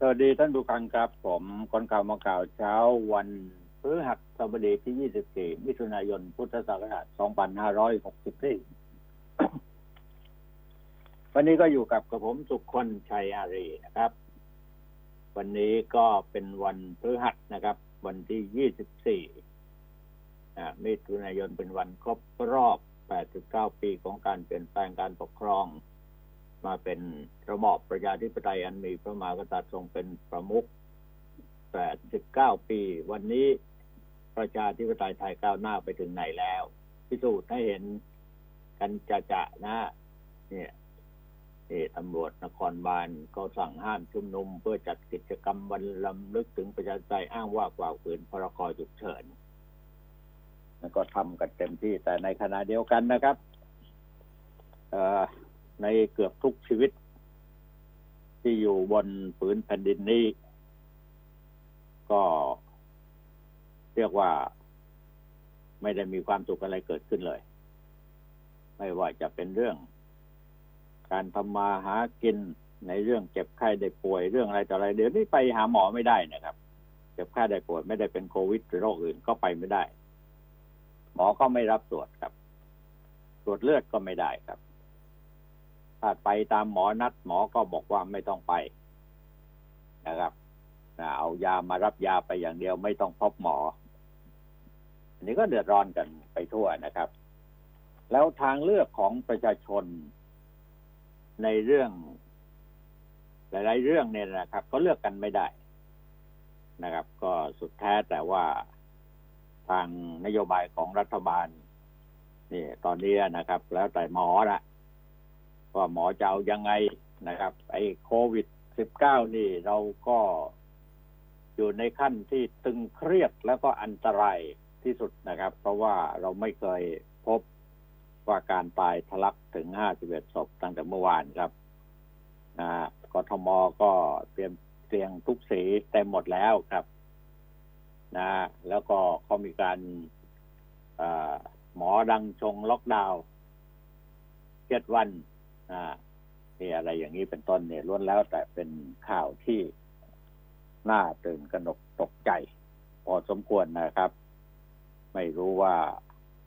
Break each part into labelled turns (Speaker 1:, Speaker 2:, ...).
Speaker 1: สวัสดีท่านผู้ฟังครับผมคนข่าวมาข่าวเช้าวันพฤหัสบดีที่ 24 มิถุนายน พุทธศักราช 2564 วันนี้ก็อยู่กับกับผมสุขคนชัยอารีนะครับ วันนี้ก็เป็นวันพฤหัสนะครับ วันที่ 24 มิถุนายนเป็นวันครบรอบ 89 ปีของการเปลี่ยนแปลงการปกครอง มาเป็นระบอบประชาธิปไตยอันมีพระมหากษัตริย์ทรงเป็นประมุข89 ปี วันนี้ประชาธิปไตยไทยก้าวหน้าไปถึงไหนแล้ว พิสูจน์ให้เห็นกันจะจะนะ เนี่ยนี่ตำรวจนครบาลก็สั่งห้ามชุมนุม เพื่อจัดกิจกรรมวันลำลึกถึงประชาธิปไตยอ้างว่ากล่าวขืนพรกฉุกเฉินแล้วก็ทำกันเต็มที่แต่ในขณะเดียวกันนะครับ ในเกือบทุกชีวิต ที่อยู่บนผืนแผ่นดินนี้ ก็เรียกว่าไม่ได้มีความสุขอะไรเกิดขึ้นเลย ไม่ว่าจะเป็นเรื่อง การทำมาหากินในเรื่องเจ็บไข้ได้ป่วยเรื่องอะไรต่ออะไร เดี๋ยวนี้ไปหาหมอไม่ได้นะครับ เจ็บไข้ได้ป่วยไม่ได้เป็นโควิดหรือโรคอื่นก็ไปไม่ได้ หมอก็ไม่รับตรวจครับ ตรวจเลือดก็ไม่ได้ครับ ถ้าไปตามหมอนัดหมอก็บอกว่าไม่ต้องไปนะครับเอายามารับยาไปอย่างเดียวไม่ต้องพบหมอ อันนี้ก็เดือดร้อนกันไปทั่วนะครับ แล้วทางเลือกของประชาชนในเรื่อง หลาย ๆ เรื่องเนี่ยนะครับ ก็เลือกกันไม่ได้นะครับ ก็สุดแท้แต่ว่าทางนโยบายของรัฐบาลนี่ตอนนี้นะครับ แล้วแต่หมอละ ว่าหมอจะเอายังไงนะครับ ไอ้โควิด -19 นี่เราก็อยู่ในขั้นที่ตึงเครียดแล้วก็อันตรายที่สุดนะครับ เพราะว่าเราไม่เคยพบว่าการตายทะลักถึง51ศพตั้งแต่เมื่อวานครับนะกทมก็เตรียมเตียงทุกสีเต็มหมดแล้วครับ นะ แล้วก็เขามีการหมอดังชงล็อกดาวน์เจ็ดวัน อ่านี่อะไรอย่างนี้เป็นต้นเนี่ยล้วนแล้วแต่เป็นข่าวที่น่าตื่นกระหนกตกใจ พอสมควรนะครับ ไม่รู้ว่า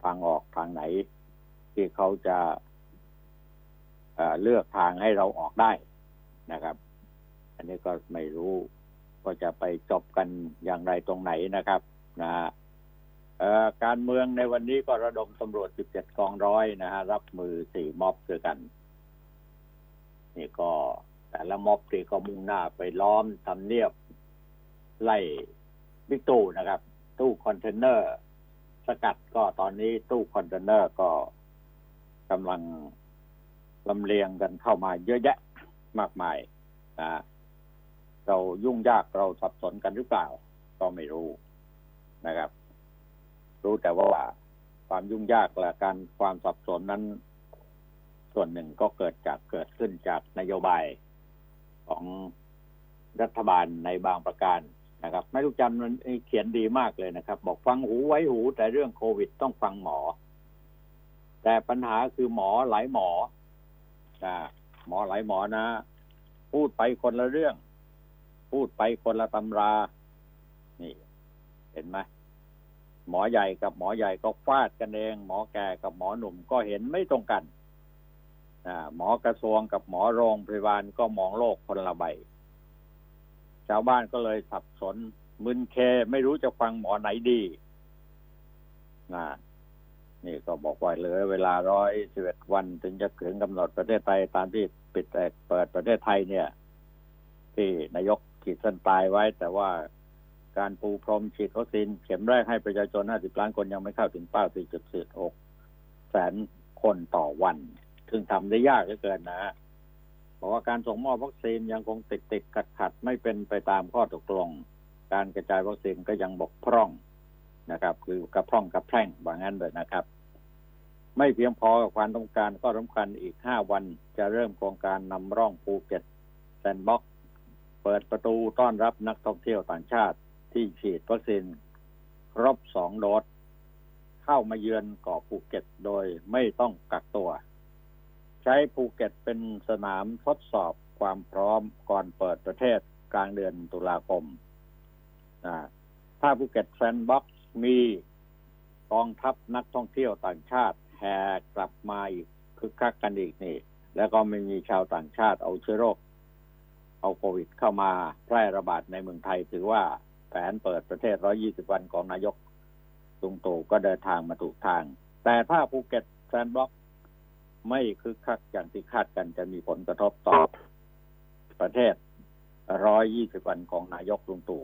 Speaker 1: ทางออกทางไหน ที่เขาจะเลือกทางให้เราออกได้นะครับ อันนี้ก็ไม่รู้ก็จะไปจบกันอย่างไรตรงไหนนะครับนะการเมืองในวันนี้ก็ระดมตำรวจ 17 กองร้อยนะฮะรับมือสี่ม็อบด้วยกัน นี่ก็ แต่ละม็อบที่ก็มุ่งหน้าไปล้อมทำเนียบ ไล่บิ๊กตู้นะครับ ตู้คอนเทนเนอร์ สกัดก็ตอนนี้ตู้คอนเทนเนอร์ก็กำลังลำเลียงกันเข้ามาเยอะแยะมากมายนะเรายุ่งยากเราสับสนกันหรือเปล่า ก็ไม่รู้นะครับ รู้แต่ว่าความยุ่งยากและการความสับสนนั้น ส่วนหนึ่งก็เกิดจากเกิดขึ้นจากนโยบายของรัฐบาลในบางประการนะครับ ไม่รู้จำมันเขียนดีมากเลยนะครับ บอกฟังหูไว้หู แต่เรื่องโควิดต้องฟังหมอ แต่ปัญหาคือหมอหลายหมอนะหมอหลายหมอนะ พูดไปคนละเรื่อง พูดไปคนละตำรา นี่ เห็นไหมหมอใหญ่กับหมอใหญ่ก็ฟาดกันเอง หมอแก่กับหมอหนุ่มก็เห็นไม่ตรงกัน หมอกระทรวงกับหมอโรงพยาบาลก็มองโลกคนละใบ ชาวบ้านก็เลยสับสนมึนเคไม่รู้จะฟังหมอไหนดีนะนี่ก็บอกว่าเหลือเวลาร้อยสิบเอ็ดวัน ถึงจะถึงกำหนดประเทศไทยตามที่ปิดแกเปิดประเทศไทยเนี่ย ที่นายกขีดเส้นตายไว้ แต่ว่าการปูพรมฉีดวัคซีนเข็มแรกให้ประชาชน 50 ล้านคนยังไม่เข้าถึงเป้า 4.46 แสนคนต่อวัน ซึ่งทำได้ยากเหลือเกินนะฮะบอกว่าการส่งมอบวัคซีนยังคงติดติดขัดขัดไม่เป็นไปตามข้อตกลง การกระจายวัคซีนก็ยังบกพร่องนะครับ คือกระพร่องกระแพร่งบางงั้นเลยนะครับ ไม่เพียงพอกับความต้องการก็สำคัญอีกห้าวันจะเริ่มโครงการนำร่องภูเก็ตแซนด์บ็อกเปิดประตูต้อนรับนักท่องเที่ยวต่างชาติที่ฉีดวัคซีนครบสองโดสเข้ามาเยือนเกาะภูเก็ตโดยไม่ต้องกักตัว ใช้ภูเก็ตเป็นสนามทดสอบความพร้อมก่อนเปิดประเทศกลางเดือนตุลาคมนะถ้าภูเก็ตแซนด์บ็อกซ์มีกองทัพนักท่องเที่ยวต่างชาติแห่กลับมาอีกคึกคักกันอีกนี่ แล้วก็ไม่มีชาวต่างชาติเอาเชื้อโรค เอาโควิดเข้ามาแพร่ระบาดในเมืองไทย ถือว่าแผนเปิดประเทศ 120 วันของนายกลุงตู่ก็เดินทางมาถูกทาง แต่ถ้าภูเก็ตแซนด์บ็อกซ์ ไม่คึกคักอย่างที่คาดกันจะมีผลกระทบต่อประเทศ120วันของนายกลุงตู่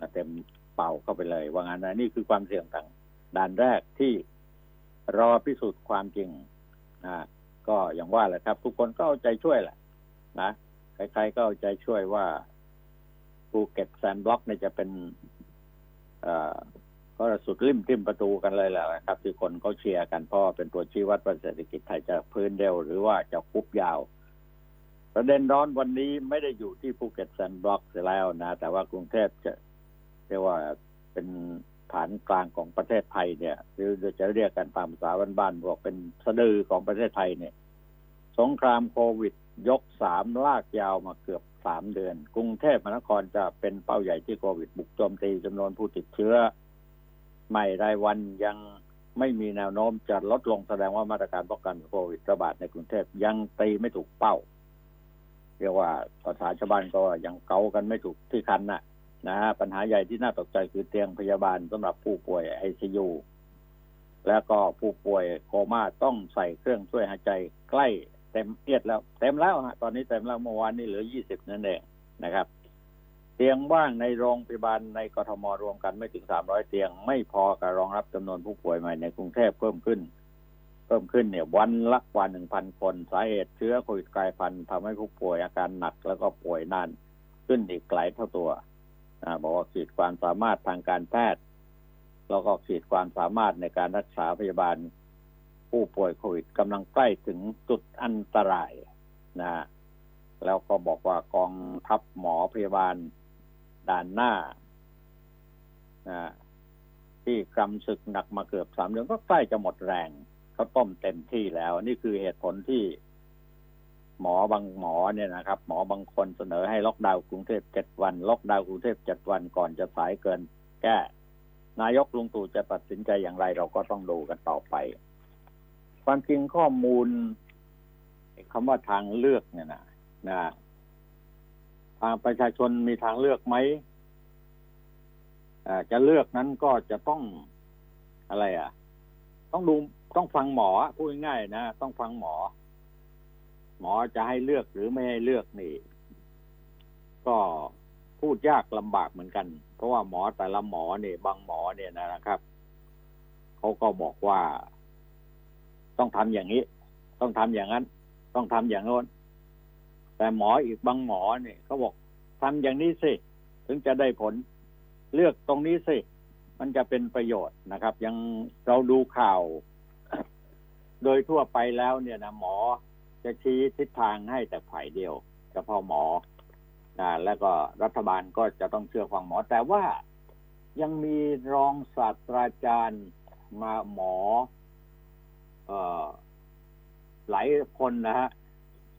Speaker 1: นะเต็มเปาเข้าไปเลย ว่างั้นนะนี่คือความเสี่ยงต่างด่านแรกที่รอพิสูจน์ความจริงนะก็อย่างว่าแหละครับ ทุกคนก็เอาใจช่วยแหละนะใครๆก็เอาใจช่วยว่าภูเก็ตแซนด์บ็อกซ์เนี่ยจะเป็นเอ่อ ก็สุดลิ่มทิ่มประตูกันเลยแหละครับที่คนเขาเชียร์กันเพราะว่าเป็นตัวชี้วัดว่าเศรษฐกิจไทยจะฟื้นเร็วหรือว่าจะฟุบยาว ประเด็นร้อนวันนี้ไม่ได้อยู่ที่ภูเก็ตแซนด์บ็อกซ์เสียแล้วนะ แต่ว่ากรุงเทพจะเรียกว่าเป็นฐานกลางของประเทศไทยเนี่ยหรือจะเรียกกันตามภาษาบ้านๆบอกเป็นสะดือของประเทศไทยเนี่ย สงครามโควิดยกสามลากยาวมาเกือบสามเดือน กรุงเทพมหานครจะเป็นเป้าใหญ่ที่โควิดบุกโจมตีจำนวนผู้ติดเชื้อ ใหม่รายวันยังไม่มีแนวโน้มจะลดลงแสดงว่ามาตรการป้องกันโควิดระบาดในกรุงเทพยังตีไม่ถูกเป้า เรียกว่าภาษาชาวบ้านก็ยังเกากันไม่ถูกที่คันน่ะนะฮะปัญหาใหญ่ที่น่าตกใจคือเตียงพยาบาลสำหรับผู้ป่วยไอซียูแล้วก็ผู้ป่วยโคม่าต้องใส่เครื่องช่วยหายใจใกล้เต็มเอียดแล้ว เต็มแล้วฮะตอนนี้เต็มแล้วเมื่อวานนี้เหลือยี่สิบนั่นเองนะครับ เตียงว่างในโรงพยาบาลในกรทมรวมกันไม่ถึงสามร้อยเตียง ไม่พอกับรองรับจำนวนผู้ป่วยใหม่ในกรุงเทพเพิ่มขึ้น เพิ่มขึ้นเนี่ยวันละกว่าหนึ่งพันคน สาเหตุเชื้อโควิดกลายพันธุ์ทำให้ผู้ป่วยอาการหนักแล้วก็ป่วยนานขึ้นอีกหลายเท่าตัวอบอกว่าขีดความสามารถทางการแพทย์ แล้วก็ขีดความสามารถในการรักษาพยาบาล ผู้ป่วยโควิดกำลังใกล้ถึงจุดอันตรายนะแล้วก็บอกว่ากองทัพหมอพยาบาล ด่านหน้านะที่กำศึกหนักมาเกือบสามเดือนก็ใกล้จะหมดแรงเขาต้มเต็มที่แล้ว นี่คือเหตุผลที่ หมอบางหมอเนี่ยนะครับ หมอบางคนเสนอให้ล็อกดาวน์กรุงเทพเจ็ดวัน ล็อกดาวน์กรุงเทพเจ็ดวันก่อนจะสายเกิน แก้นายกลุงตู่จะตัดสินใจอย่างไร เราก็ต้องดูกันต่อไป ความจริงข้อมูลคำว่าทางเลือกเนี่ยนะนะ ทางประชาชนมีทางเลือกไหมอ่าจะเลือกนั้นก็จะต้องอะไรอะ ต้องดูต้องฟังหมอพูดง่ายๆนะต้องฟังหมอ หมอจะให้เลือกหรือไม่ให้เลือกนี่ ก็พูดยากลำบากเหมือนกัน เพราะว่าหมอแต่ละหมอเนี่ยบางหมอเนี่ยนะครับเขาก็บอกว่า ต้องทำอย่างนี้ ต้องทำอย่างนั้น ต้องทำอย่างโน้น แต่หมออีกบางหมอเนี่ยเขาบอกทำอย่างนี้สิถึงจะได้ผลเลือกตรงนี้สิมันจะเป็นประโยชน์นะครับ ยังเราดูข่าว โดยทั่วไปแล้วเนี่ยนะหมอจะชี้ทิศทางให้แต่ฝ่ายเดียวเฉพาะหมอนะแล้วก็รัฐบาลก็จะต้องเชื่อฟังหมอ แต่ว่ายังมีรองศาสตราจารย์มาหมอ เอ่อหลายคนนะฮะ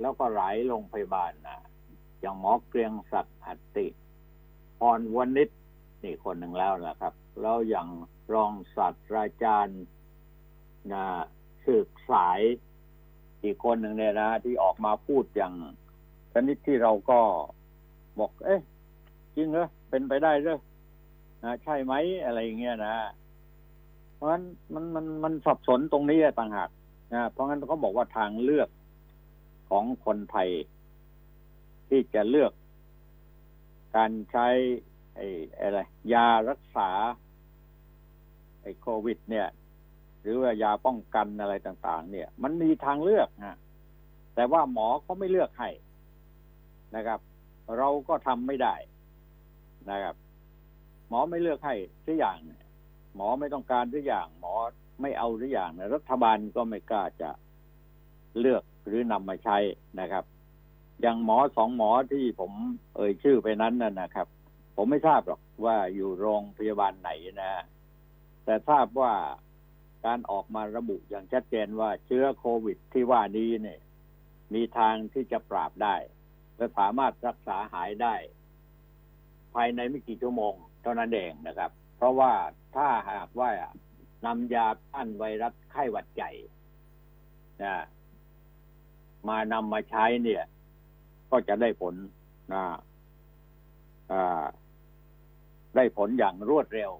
Speaker 1: แล้วก็หลายโรงพยาบาลนะอย่างหมอเกรียงศักดิ์อัตติพรวณิชนี่คนหนึ่งแล้วนะครับ แล้วอย่างรองศาสตราจารย์นะสืบสายอีกคนหนึ่งเนี่ยนะ ที่ออกมาพูดอย่างชนิดที่เราก็บอก เอ๊ะ จริงเหรอเป็นไปได้เหรอนะใช่ไหมอะไรอย่างเงี้ยนะ เพราะฉะนั้นมันมันมันสับสนตรงนี้ต่างหากนะเพราะงั้นเขาบอกว่าทางเลือก ของคนไทย ที่จะเลือกการใช้ไอ้อะไรยารักษาไอ้โควิด เนี่ย หรือว่ายาป้องกันอะไรต่าง ๆ เนี่ย มันมีทางเลือกฮะแต่ว่าหมอเขาไม่เลือกให้นะครับ เราก็ทำไม่ได้นะครับ หมอไม่เลือกให้สักอย่างเนี่ยหมอไม่ต้องการสักอย่าง หมอไม่เอาสักอย่างนะรัฐบาลก็ไม่กล้าจะเลือก หรือนำมาใช้นะครับ อย่างหมอสองหมอที่ผมเอ่ยชื่อไปนั้นนะนะครับ ผมไม่ทราบหรอกว่าอยู่โรงพยาบาลไหนนะแต่ทราบว่าการออกมาระบุอย่างชัดเจนว่าเชื้อโควิดที่ว่านี้เนี่ยมีทางที่จะปราบได้ และสามารถรักษาหายได้ ภายในไม่กี่ชั่วโมง เท่านั้นเองนะครับ เพราะว่าถ้าหากว่านำยาต้านไวรัสไข้หวัดใหญ่นะ มานำมาใช้เนี่ย ก็จะได้ผลนะได้ผลอย่างรวดเร็ว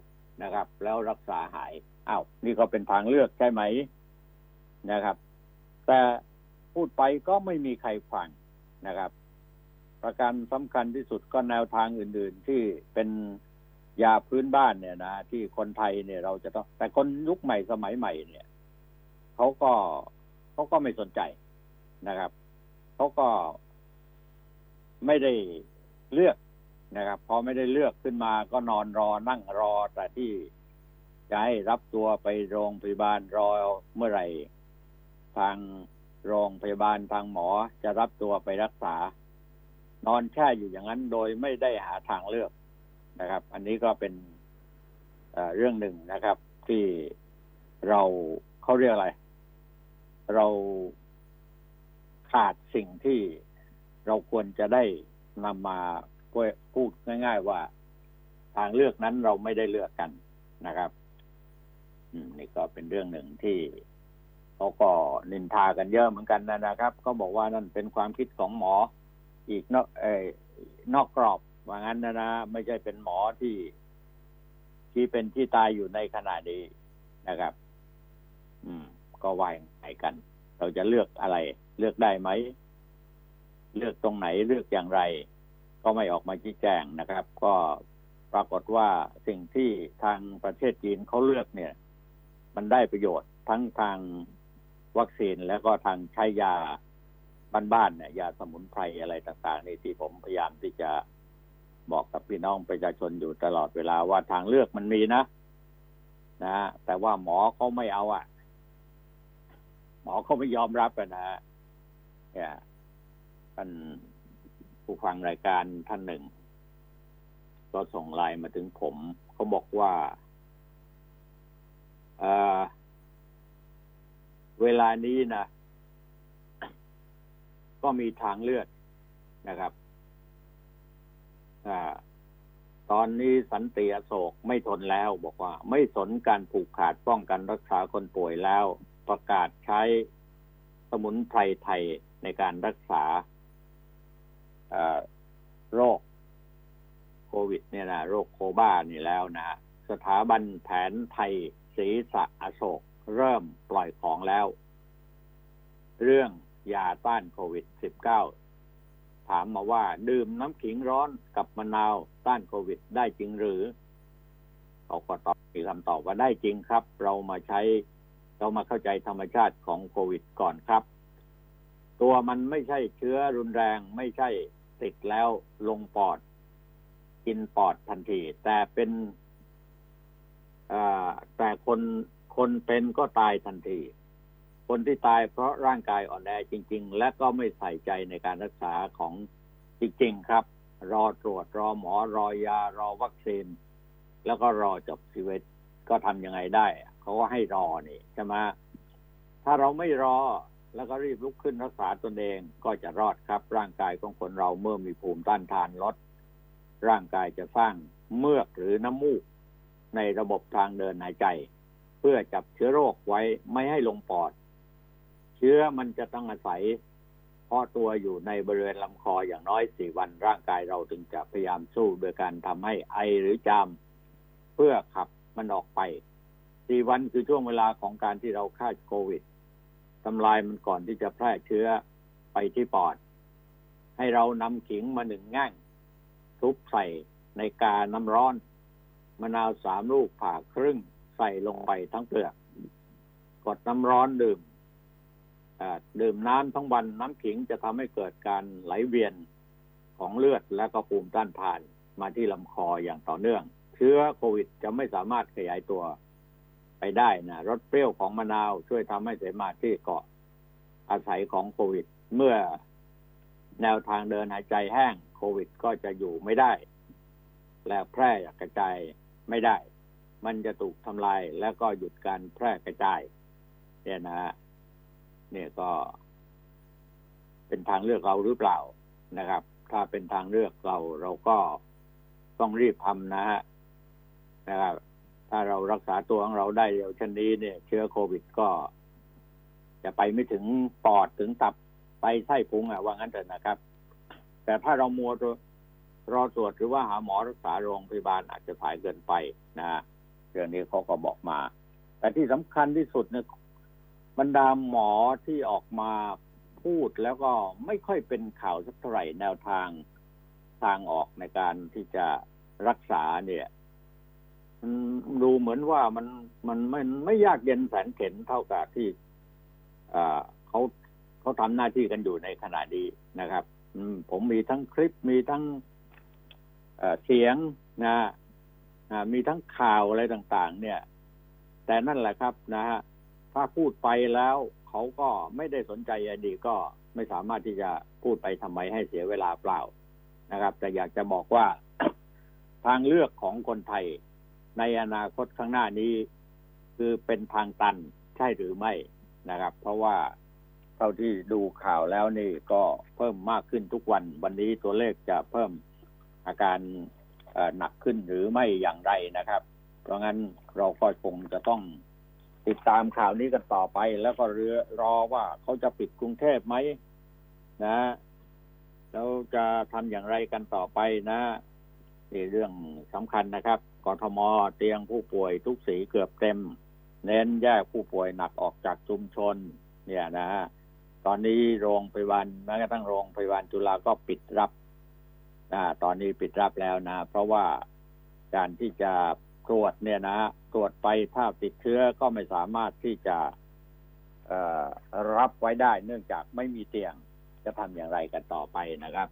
Speaker 1: นะครับ แล้วรักษาหายอ้าวนี่ก็เป็นทางเลือกใช่ไหมนะครับ แต่พูดไปก็ไม่มีใครฟังนะครับ ประการสำคัญที่สุดก็แนวทางอื่น ๆ ที่เป็นยาพื้นบ้านเนี่ยนะที่คนไทยเนี่ยเราจะต้อง แต่คนยุคใหม่สมัยใหม่เนี่ยเขาก็เขาก็ไม่สนใจ นะครับเขาก็ไม่ได้เลือกนะครับพอไม่ได้เลือกขึ้นมาก็นอนรอนั่งรอแต่ที่จะให้รับตัวไปโรงพยาบาลรอเมื่อไหร่ ทางโรงพยาบาลทางหมอจะรับตัวไปรักษา นอนแช่อยู่อย่างนั้นโดยไม่ได้หาทางเลือกนะครับ อันนี้ก็เป็นเเรื่องหนึ่งนะครับ ที่เราเขาเรียกอะไร เรา ขาดสิ่งที่เราควรจะได้นำมาพูดง่าย ๆ ว่าทางเลือกนั้นเราไม่ได้เลือกกันนะครับนี่ก็เป็นเรื่องหนึ่งที่เขาก็นินทากันเยอะเหมือนกันนะนะครับเขาบอกว่านั่นเป็นความคิดของหมอ อีกนอกเอนอกกรอบว่างั้นนะนะไม่ใช่เป็นหมอที่ที่เป็นที่ตายอยู่ในขณะนี้นะครับ อืม ก็วายไหนกัน เราจะเลือกอะไร เลือกได้ไหม เลือกตรงไหนเลือกอย่างไร ก็ไม่ออกมาชี้แจงนะครับ ก็ปรากฏว่าสิ่งที่ทางประเทศจีนเขาเลือกเนี่ย มันได้ประโยชน์ทั้งทางวัคซีนแล้วก็ทางใช้ยาบ้านๆเนี่ยยาสมุนไพรอะไรต่างๆนี่ที่ผมพยายามที่จะบอกกับพี่น้องประชาชนอยู่ตลอดเวลาว่าทางเลือกมันมีนะนะแต่ว่าหมอเขาไม่เอาอะ่ะ หมอเขาไม่ยอมรับนะ เนี่ยท่านผู้ฟังรายการท่านหนึ่ง ก็ส่งไลน์มาถึงผมเขาบอกว่าเเวลานี้นะก็มีทางเลือกนะครับอตอนนี้สันติอโศกไม่ทนแล้วบอกว่า ไม่สนการผูกขาดป้องกันรักษาคนป่วยแล้ว ประกาศใช้สมุนไพรไทย ในการรักษาโรคโควิด เนี่ยนะโรคโคบ้านี่แล้วนะ สถาบันแผนไทยศรีสะอโศก เริ่มปล่อยของแล้ว เรื่องยาต้านโควิด -19 ถามมาว่า ดื่มน้ำขิงร้อนกับมะนาวต้านโควิดได้จริงหรือเขาก็ตอบมีคำตอบว่าได้จริงครับ เรามาใช้ เรามาเข้าใจธรรมชาติของโควิดก่อนครับ ตัวมันไม่ใช่เชื้อรุนแรงไม่ใช่ติดแล้วลงปอด กินปอดทันที แต่เป็นแต่คนคนเป็นก็ตายทันที คนที่ตายเพราะร่างกายอ่อนแอจริง ๆ และก็ไม่ใส่ใจในการรักษาของจริง ๆ ครับ รอตรวจรอหมอรอยารอวัคซีน แล้วก็รอจบชีวิตก็ทำยังไงได้ เขาก็ให้รอนี่ใช่ไหมถ้าเราไม่รอ แล้วก็รีบลุกขึ้นรักษาตนเองก็จะรอดครับ ร่างกายของคนเราเมื่อมีภูมิต้านทานลด ร่างกายจะสร้างเมือกหรือน้ำมูก ในระบบทางเดินหายใจ เพื่อจับเชื้อโรคไว้ไม่ให้ลงปอด เชื้อมันจะต้องอาศัยพาะตัวอยู่ในบริเวณลำคออย่างน้อยสี่วันร่างกายเราถึงจะพยายามสู้โดยการทำให้ไอหรือจามเพื่อขับมันออกไปสี่วันคือช่วงเวลาของการที่เราฆ่าโควิด ทำลายมันก่อนที่จะแพร่เชื้อไปที่ปอด ให้เรานำขิงมาหนึ่งง่างทุบใส่ในกาน้ำร้อน มะนาวสามลูกผ่าครึ่งใส่ลงไปทั้งเปลือก กดน้ำร้อนดื่มดื่มน้ำทั้งวันน้ำขิงจะทำให้เกิดการไหลเวียนของเลือดและก็ภูมิต้านทานมาที่ลำคออย่างต่อเนื่อง เชื้อโควิดจะไม่สามารถขยายตัว ไปได้นะรสเปรี้ยวของมะนาวช่วยทำให้เสมาที่เกาะอาศัยของโควิด เมื่อแนวทางเดินหายใจแห้งโควิดก็จะอยู่ไม่ได้ และแพร่กระจายไม่ได้ มันจะถูกทำลายแล้วก็หยุดการแพร่กระจาย เนี่ยนะฮะเนี่ยก็ เป็นทางเลือกเราหรือเปล่านะครับ ถ้าเป็นทางเลือกเราเราก็ต้องรีบทำนะฮะนะครับ ถ้าเรารักษาตัวของเราได้เร็วเช่นนี้เนี่ย เชื้อโควิดก็ จะไปไม่ถึงปอดถึงตับไปไส้พุงอะว่างั้นเถอะนะครับ แต่ถ้าเรามัวรอตรวจหรือว่าหาหมอรักษาโรงพยาบาลอาจจะสายเกินไปนะเรื่องนี้เขาก็บอกมา แต่ที่สำคัญที่สุดเนี่ยบรรดาหมอที่ออกมาพูดแล้วก็ไม่ค่อยเป็นข่าวสักเท่าไหร่แนวทางทางออกในการที่จะรักษาเนี่ย ดูเหมือนว่ามันมันไม่ไม่ยากเย็นแสนเข็นเท่ากับที่เขาเขาทำหน้าที่กันอยู่ในขณะนี้นะครับผมมีทั้งคลิปมีทั้งเสียงนะมีทั้งข่าวอะไรต่าง ๆ เนี่ย แต่นั่นแหละครับนะฮะถ้าพูดไปแล้วเขาก็ไม่ได้สนใจอดีก็ไม่สามารถที่จะพูดไปทำไมให้เสียเวลาเปล่านะครับ แต่อยากจะบอกว่าทางเลือกของคนไทย ในอนาคตข้างหน้านี้ คือเป็นทางตันใช่หรือไม่นะครับ เพราะว่าเท่าที่ดูข่าวแล้วนี่ก็เพิ่มมากขึ้นทุกวัน วันนี้ตัวเลขจะเพิ่มอาการหนักขึ้นหรือไม่อย่างไรนะครับ เพราะงั้นเราก็คงจะต้องติดตามข่าวนี้กันต่อไป แล้วก็เรือรอว่าเขาจะปิดกรุงเทพไหมนะแล้วจะทำอย่างไรกันต่อไปนะนี่เรื่องสำคัญนะครับ กทมเตียงผู้ป่วยทุกสีเกือบเต็ม เน้นแยกผู้ป่วยหนักออกจากชุมชน เนี่ยนะตอนนี้โรงพยาบาลแม้กระทั่งโรงพยาบาลจุฬาก็ปิดรับนะตอนนี้ปิดรับแล้วนะ เพราะว่าการที่จะตรวจเนี่ยนะตรวจไปถ้าติดเชื้อก็ไม่สามารถที่จะรับไว้ได้เนื่องจากไม่มีเตียงจะทำอย่างไรกันต่อไปนะครับ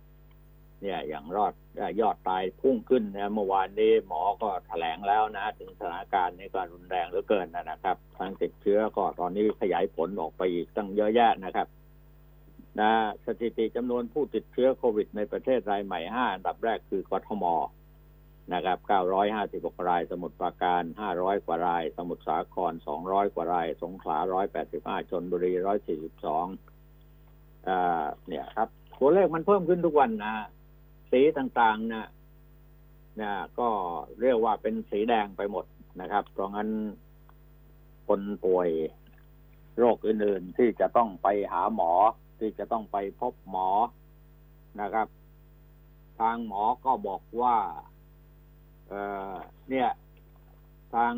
Speaker 1: เนี่ยอย่างรอดยอดตายพุ่งขึ้นนะเมื่อวานนี้หมอก็แถลงแล้วนะ ถึงสถานการณ์ในการรุนแรงเหลือเกินนะครับทางติดเชื้อก็ตอนนี้ขยายผลออกไปอีกตั้งเยอะแยะนะครับนะสถิติจำนวนผู้ติดเชื้อโควิดในประเทศรายใหม่ห้าอันดับแรกคือกทมนะครับ 956 ราย สมุทรปราการ 500 กว่าราย สมุทรสาคร 200 กว่าราย สงขลา 185 ชนบุรี 142อ่าเนี่ยครับ ตัวเลขมันเพิ่มขึ้นทุกวันนะ สีต่างๆนะนะก็เรียกว่าเป็นสีแดงไปหมดนะครับ เพราะงั้นคนป่วยโรคอื่นๆที่จะต้องไปหาหมอที่จะต้องไปพบหมอนะครับ ทางหมอก็บอกว่าเเนี่ย ทาง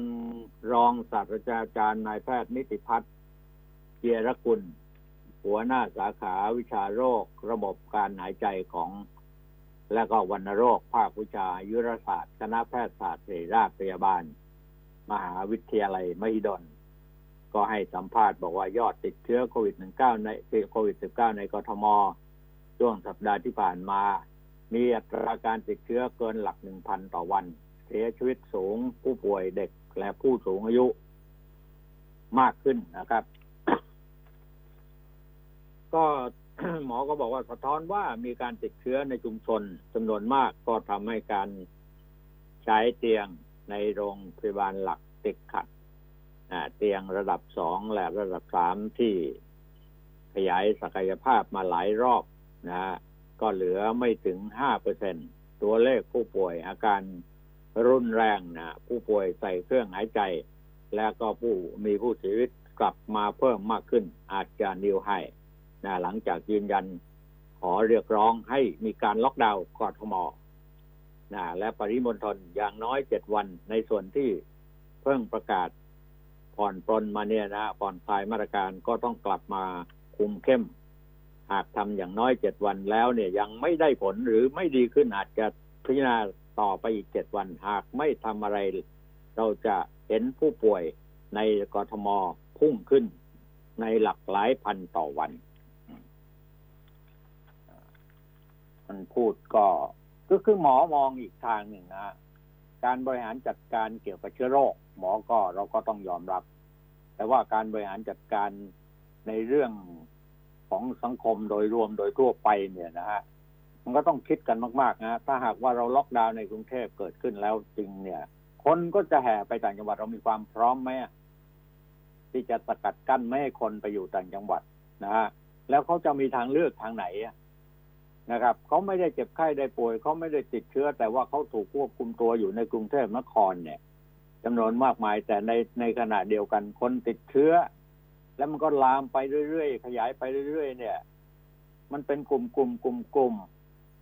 Speaker 1: รองศาสตราจารย์นายแพทย์นิติพัฒน์เกียรกุล หัวหน้าสาขาวิชาโรคระบบการหายใจของ และก็วัณโรค ภาควิชายุรศาสตร์ คณะแพทยศาสตร์ศิริราชพยาบาล มหาวิทยาลัยมหิดล ก็ให้สัมภาษณ์บอกว่ายอดติดเชื้อโควิด -19 ในโควิด -19 ในกรทม ช่วงสัปดาห์ที่ผ่านมา มีอัตราการติดเชื้อเกินหลักหนึ่งพันต่อวัน เสียชีวิตสูงผู้ป่วยเด็กและผู้สูงอายุมากขึ้นนะครับ ก็ หมอก็บอกว่าสะท้อนว่ามีการติดเชื้อในชุมชนจำนวนมากก็ทำให้การใช้เตียงในโรงพยาบาลหลักติดขัดเตียงระดับสองและระดับสามที่ขยายศักยภาพมาหลายรอบนะฮะก็เหลือไม่ถึงห้าเปอร์เซ็นตัวเลขผู้ป่วยอาการรุนแรงนะผู้ป่วยใส่เครื่องหายใจ แล้วก็ผู้มีผู้เสียชีวิตกลับมาเพิ่มมากขึ้นอาจจะนิวไฮ นะหลังจากยืนยันขอเรียกร้องให้มีการล็อกดาวน์กทมนะและปริมณฑลอย่างน้อยเจ็ดวันในส่วนที่เพิ่งประกาศผ่อนปลนมาเนี่ยนะผ่อนคลายมาตรการก็ต้องกลับมาคุมเข้ม หากทำอย่างน้อยเจ็ดวันแล้วเนี่ยยังไม่ได้ผลหรือไม่ดีขึ้นอาจจะพิจารณาต่อไปอีกเจ็ดวัน หากไม่ทำอะไร เราจะเห็นผู้ป่วยในกรทมพุ่งขึ้นในหลักหลายพันต่อวัน มันพูดก็ ก็คือหมอมองอีกทางหนึ่งนะการบริหารจัดการเกี่ยวกับเชื้อโรค หมอก็เราก็ต้องยอมรับ แต่ว่าการบริหารจัดการในเรื่องของสังคมโดยรวมโดยทั่วไปเนี่ยนะฮะมันก็ต้องคิดกันมากๆนะถ้าหากว่าเราล็อกดาวน์ในกรุงเทพเกิดขึ้นแล้วจริงเนี่ย คนก็จะแห่ไปต่างจังหวัดเรามีความพร้อมไหมที่จะสกัดกั้นไม่ให้คนไปอยู่ต่างจังหวัดนะฮะแล้วเขาจะมีทางเลือกทางไหน นะครับเขาไม่ได้เจ็บไข้ได้ป่วยเขาไม่ได้ติดเชื้อ แต่ว่าเขาถูกควบคุมตัวอยู่ในกรุงเทพมหานครเนี่ยจำนวนมากมายแต่ในในขณะเดียวกันคนติดเชื้อ แล้วมันก็ลามไปเรื่อยๆขยายไปเรื่อยๆเนี่ย มันเป็นกลุ่มกลุ่มกลุ่มกลุ่ม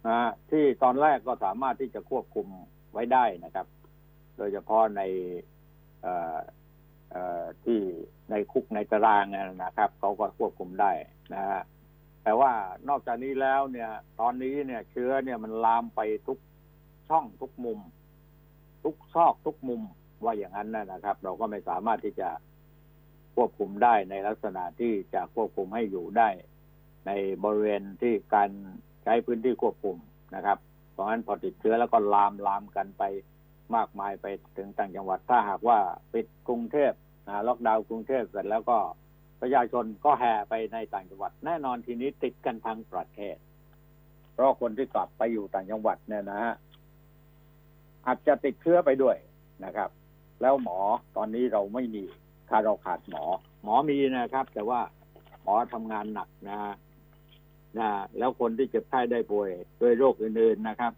Speaker 1: นะที่ตอนแรกก็สามารถที่จะควบคุมไว้ได้นะครับ โดยเฉพาะในเอ่อเอ่อที่ในคุกในตารางนะครับเขาก็ควบคุมได้นะฮะ แต่ว่านอกจากนี้แล้วเนี่ย ตอนนี้เนี่ย เชื้อเนี่ยมันลามไปทุกช่องทุกมุม ทุกซอกทุกมุมว่าอย่างนั้นนะครับ เราก็ไม่สามารถที่จะควบคุมได้ในลักษณะที่จะควบคุมให้อยู่ได้ ในบริเวณที่การใช้พื้นที่ควบคุมนะครับ เพราะฉะนั้นพอติดเชื้อแล้วก็ลามลามกันไปมากมายไปถึงต่างจังหวัดถ้าหากว่าปิดกรุงเทพนะล็อกดาวน์กรุงเทพเสร็จแล้วก็ ประชาชนก็แห่ไปในต่างจังหวัด แน่นอนทีนี้ติดกันทั้งประเทศ เพราะคนที่กลับไปอยู่ต่างจังหวัดเนี่ยนะฮะอาจจะติดเชื้อไปด้วยนะครับ แล้วหมอตอนนี้เราไม่มีถ้าเราขาดหมอ หมอมีนะครับ แต่ว่าหมอทำงานหนักนะฮะนะแล้วคนที่เจ็บไข้ได้ป่วยด้วยโรคอื่นๆนะครับ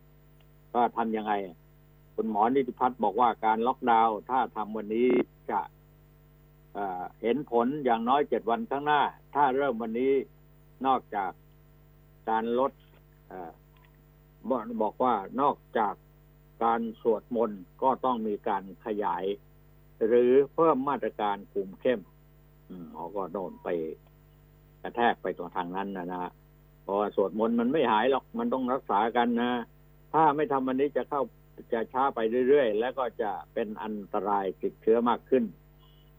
Speaker 1: ก็ทำยังไง คุณหมอนิติพัฒน์บอกว่าการล็อกดาวน์ถ้าทำวันนี้จะ เห็นผลอย่างน้อยเจ็ดวันข้างหน้า ถ้าเริ่มวันนี้นอกจากการลดอบอกบอกว่านอกจากการสวดมนต์ก็ต้องมีการขยาย หรือเพิ่มมาตรการคุมเข้มอืมเขาก็โดนไปกระแทกไปตรงทางนั้นนะนะเพราะว่าสวดมนต์มันไม่หายหรอกมันต้องรักษากันนะ ถ้าไม่ทำวันนี้จะเข้าจะช้าไปเรื่อยๆ แล้วก็จะเป็นอันตรายติดเชื้อมากขึ้น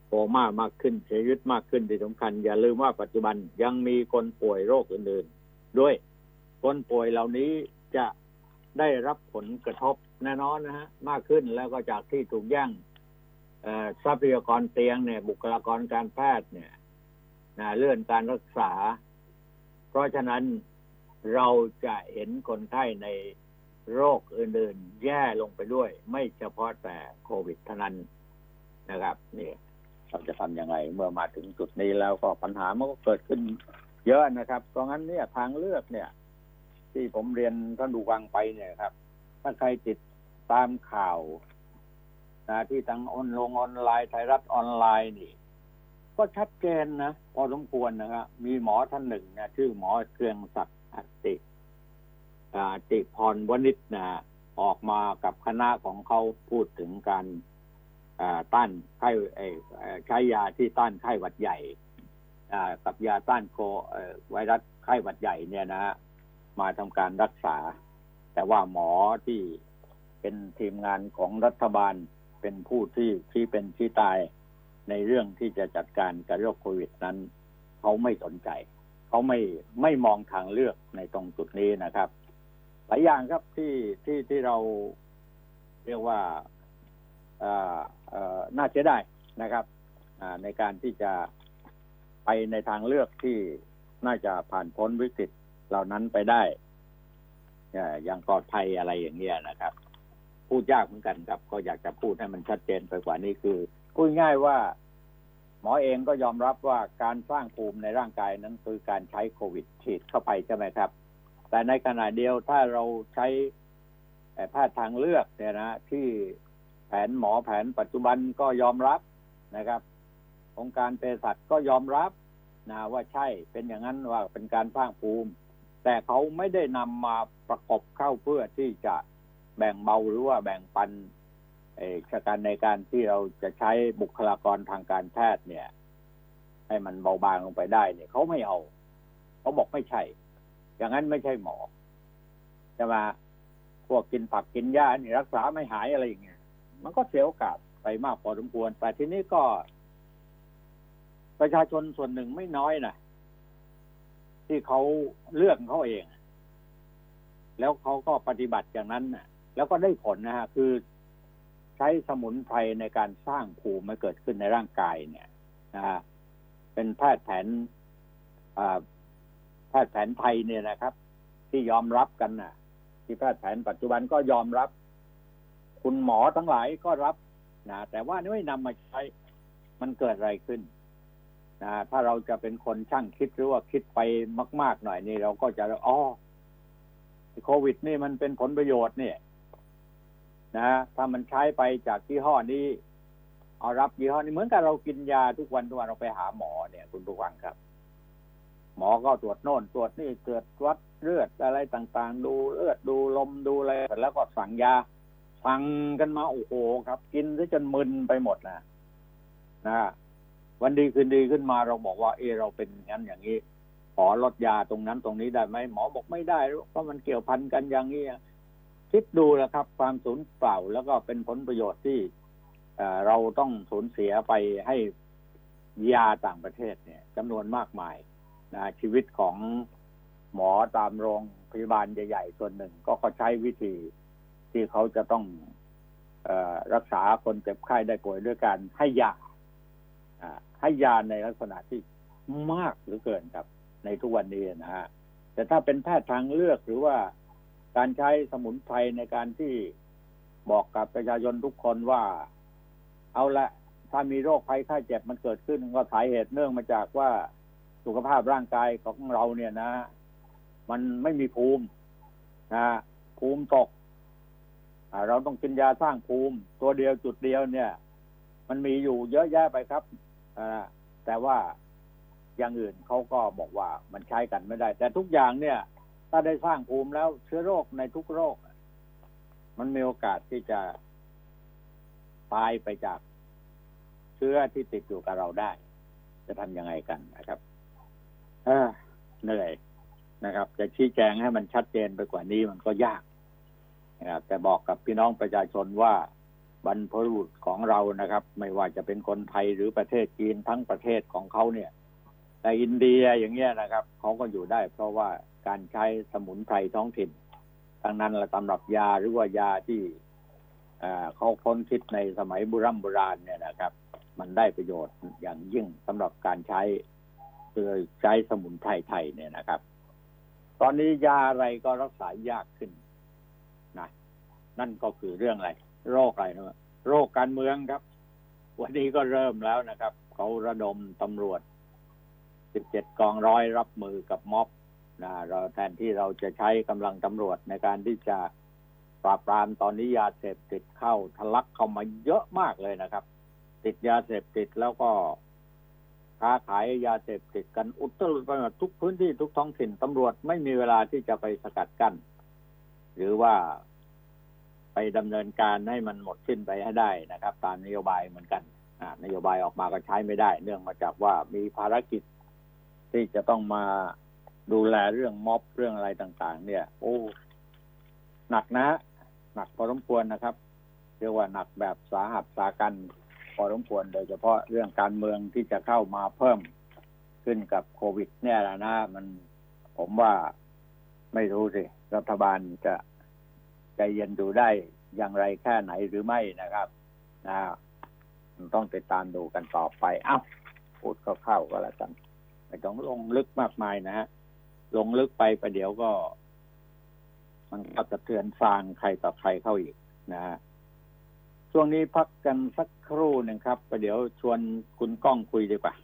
Speaker 1: โคม่ามากขึ้นเสียชีวิตมากขึ้นที่สำคัญ อย่าลืมว่าปัจจุบันยังมีคนป่วยโรคอื่นๆ ด้วย คนป่วยเหล่านี้จะได้รับผลกระทบแน่นอนนะฮะมากขึ้นแล้วก็จากที่ถูกแย่งทรัพยากรเตียงเนี่ย บุคลากรการแพทย์เนี่ยนะเลื่อนการรักษา เพราะฉะนั้นเราจะเห็นคนไข้ในโรคอื่นๆ แย่ลงไปด้วย ไม่เฉพาะแต่โควิดเท่านั้นนะครับนี่ เราจะทำยังไง เมื่อมาถึงจุดนี้แล้วก็ปัญหามันก็เกิดขึ้นเยอะนะครับเพราะงั้นเนี่ยทางเลือกเนี่ย ที่ผมเรียนท่านดูวังไปเนี่ยครับ ถ้าใครติดตามข่าวนะที่ทางออนลงออนไลน์ไทยรัฐออนไลน์นี่ ก็ชัดเจนนะพอสมควรนะครับมีหมอท่านหนึ่งนะชื่อหมอเครืองศักดิ์อติอติพรวณิชนะออกมากับคณะของเขาพูดถึงการ ต้านไข้เอ่อเอ่อใช้ยาที่ต้านไข้หวัดใหญ่กับยาต้านโคไวรัสไข้หวัดใหญ่เนี่ยนะฮะมาทำการรักษา แต่ว่าหมอที่เป็นทีมงานของรัฐบาลเป็นผู้ที่ที่เป็นที่ตายในเรื่องที่จะจัดการกับโรคโควิดนั้น เขาไม่สนใจ เขาไม่ไม่มองทางเลือกในตรงจุดนี้นะครับ หลายอย่างครับที่ที่ที่เราเรียกว่า น่าเสียดายนะครับในการที่จะไปในทางเลือกที่น่าจะผ่านพ้นวิกฤตเหล่านั้นไปได้อย่างปลอดภัยอะไรอย่างเงี้ยนะครับ พูดยากเหมือนกันครับก็อยากจะพูดให้มันชัดเจนไปกว่านี้คือพูดง่ายว่า หมอเองก็ยอมรับว่าการสร้างภูมิในร่างกายนั้นคือการใช้โควิดฉีดเข้าไปใช่ไหมครับ แต่ในขณะเดียวถ้าเราใช้เอ่อแพทย์ทางเลือกเนี่ยนะที่ แผนหมอแผนปัจจุบันก็ยอมรับนะครับ องค์การเภสัชก็ยอมรับนะว่าใช่เป็นอย่างนั้นว่าเป็นการสร้างภูมิ แต่เขาไม่ได้นำมาประกบเข้าเพื่อที่จะแบ่งเบาหรือว่าแบ่งปันเอ่อชการในการที่เราจะใช้บุคลากรทางการแพทย์เนี่ย ให้มันเบาบางลงไปได้เนี่ยเขาไม่เอาเขาบอกไม่ใช่ อย่างนั้นไม่ใช่หมอจะมาพวกกินผักกินหญ้านี่รักษาไม่หายอะไรอย่างเงี้ย มันก็เสียโอกาสไปมากพอสมควร แต่ทีนี้ก็ ประชาชนส่วนหนึ่งไม่น้อยนะที่เขาเลือกเขาเอง แล้วเขาก็ปฏิบัติอย่างนั้นนะแล้วก็ได้ผลนะฮะคือใช้สมุนไพรในการสร้างภูมิมาเกิดขึ้นในร่างกายเนี่ยนะฮะเป็นแพทย์แผนแพทย์แผนไทยเนี่ยนะครับ ที่ยอมรับกันน่ะ ที่แพทย์แผนปัจจุบันก็ยอมรับ คุณหมอทั้งหลายก็รับนะแต่ว่าไม่นำมาใช้มันเกิดอะไรขึ้นนะถ้าเราจะเป็นคนช่างคิดหรือว่าคิดไปมาก ๆ หน่อยนี่เราก็จะอ๋อโควิด นี่มันเป็นผลประโยชน์เนี่ย นะถ้ามันใช้ไปจากยี่ห้อนี้เอารับยี่ห้อนี้เหมือนกับเรากินยาทุกวันทุกวันเราไปหาหมอเนี่ย คุณผู้ฟังครับ หมอก็ตรวจโน่นตรวจนี่ตรวจวัดเลือดอะไรต่าง ๆ ดูเลือดดูลมดูอะไรแล้วก็สั่งยา สั่งกันมาโอ้โหครับ กินซะจนมึนไปหมดนะนะวันดีคืนดีขึ้นมาเราบอกว่าเออเราเป็นงั้นอย่างนี้ ขอลดยาตรงนั้นตรงนี้ได้ไหมหมอบอกไม่ได้เพราะมันเกี่ยวพันกันอย่างนี้คิดดูนะครับ ความสูญเปล่าแล้วก็เป็นผลประโยชน์ที่เอ่อเราต้องสูญเสียไปให้ยาต่างประเทศเนี่ยจำนวนมากมายนะชีวิตของหมอตามโรงพยาบาลใหญ่ๆส่วนหนึ่ง ก็เขาใช้วิธี ที่เขาจะต้องอรักษาคนเจ็บไข้ได้ป่วยด้วยการให้ยาให้ยาในลักษณะที่มากเหลือเกินครับ ในทุกวันนี้นะฮะแต่ถ้าเป็นแพทย์ทางเลือกหรือว่าการใช้สมุนไพรในการที่บอกกับประชาชนทุกคนว่า เอาละถ้ามีโรคภัยไข้เจ็บมันเกิดขึ้นก็สาเหตุเนื่องมาจากว่าสุขภาพร่างกายของเราเนี่ยนะ มันไม่มีภูมินะภูมิตก เราต้องกินยาสร้างภูมิ ตัวเดียวจุดเดียวเนี่ย มันมีอยู่เยอะแยะไปครับแต่ว่าอย่างอื่นเขาก็บอกว่ามันใช้กันไม่ได้ แต่ทุกอย่างเนี่ย ถ้าได้สร้างภูมิแล้วเชื้อโรคในทุกโรค มันมีโอกาสที่จะตายไปจากเชื้อที่ติดอยู่กับเราได้ จะทำยังไงกันนะครับเหนื่อยนะครับ จะชี้แจงให้มันชัดเจนไปกว่านี้มันก็ยาก นะครับแต่บอกกับพี่น้องประชาชนว่าบรรพบุรุษของเรานะครับ ไม่ว่าจะเป็นคนไทยหรือประเทศจีนทั้งประเทศของเขาเนี่ยแต่อินเดียอย่างเงี้ยนะครับเขาก็อยู่ได้ เพราะว่าการใช้สมุนไพรท้องถิ่นทั้งนั้นละตำรับยาหรือว่ายาที่เขาค้นคิดในสมัยโบรโบราณเนี่ยนะครับ มันได้ประโยชน์อย่างยิ่งสำหรับการใช้โดยใช้สมุนไพรไทยเนี่ยนะครับ ตอนนี้ยาอะไรก็รักษายากขึ้น นั่นก็คือเรื่องอะไร โรคอะไรนะโรคการเมืองครับ วันนี้ก็เริ่มแล้วนะครับ เขาระดมตำรวจ 17 กองร้อยรับมือกับม็อบนะเราแทนที่เราจะใช้กำลังตำรวจในการที่จะปราบปรามตอนนี้ยาเสพติดเข้าทะลักเข้ามาเยอะมากเลยนะครับ ติดยาเสพติดแล้วก็ค้าขายยาเสพติดกันอุตลุดไปหมดทุกพื้นที่ทุกท้องถิ่นตำรวจไม่มีเวลาที่จะไปสกัดกั้นหรือว่า ไปดำเนินการให้มันหมดสิ้นไปให้ได้นะครับ ตามนโยบายเหมือนกันนโยบายออกมาก็ใช้ไม่ได้ เนื่องมาจากว่ามีภารกิจที่จะต้องมาดูแลเรื่องม็อบเรื่องอะไรต่าง ๆ เนี่ย โอ้ หนักนะ หนักพอสมควรนะครับเรียกว่าหนักแบบสาหัสสากันพอสมควรโดยเฉพาะเรื่องการเมืองที่จะเข้ามาเพิ่มขึ้นกับโควิด เนี่ยละนะมันผมว่าไม่รู้สิ รัฐบาลจะ ใจเย็นดูได้อย่างไรแค่ไหนหรือไม่นะครับนะต้องติดตามดูกันต่อไป เอ้าพูดเข้าๆก็แล้วกันไม่ต้องลงลึกมากมายนะฮะลงลึกไปประเดี๋ยวก็ มันก็จะเตือนฟางใครต่อใครเข้าอีกนะฮะช่วงนี้พักกันสักครู่หนึ่งครับประเดี๋ยวชวนคุณก้องคุยดีกว่า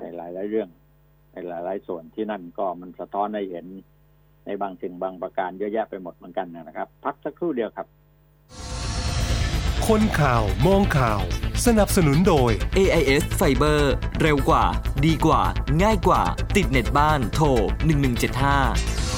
Speaker 1: ในหลายหลายเรื่องในหลายหลายส่วนที่นั่นก็มันสะท้อนให้เห็น ในบางสิ่งบางประการเยอะแยะไปหมดเหมือนกันนะครับ พักสักครู่เดียวครับ
Speaker 2: คนข่าวมองข่าว สนับสนุนโดย
Speaker 3: AIS Fiber เร็วกว่า ดีกว่า ง่ายกว่า ติดเน็ตบ้านโทร1175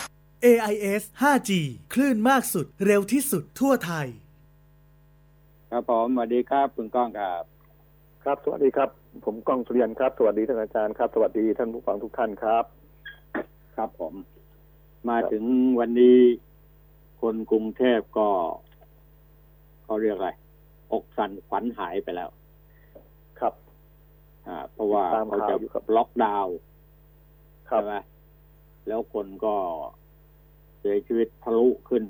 Speaker 4: AIS 5G คลื่นมากสุดเร็วที่สุดทั่วไทย
Speaker 1: ครับผมสวัสดีครับคุณก้องครับ
Speaker 5: ครับสวัสดีครับ ผมก้องสุริยันครับ สวัสดีท่านอาจารย์ครับ สวัสดีท่านผู้ฟังทุกท่านครับ
Speaker 1: ครับผม มาถึงวันนี้คนกรุงเทพก็เขาเรียกอะไร อกสั่นขวัญหายไปแล้ว
Speaker 5: ครับ
Speaker 1: อ่าเพราะว่า
Speaker 5: ตาม
Speaker 1: เขา
Speaker 5: ข่าว
Speaker 1: จะ
Speaker 5: อยู่ครับ
Speaker 1: ล็อกดาวน์
Speaker 5: ครั
Speaker 1: ใช่
Speaker 5: บ
Speaker 1: ไหมแล้วคนก็ เสียชีวิตทะลุขึ้น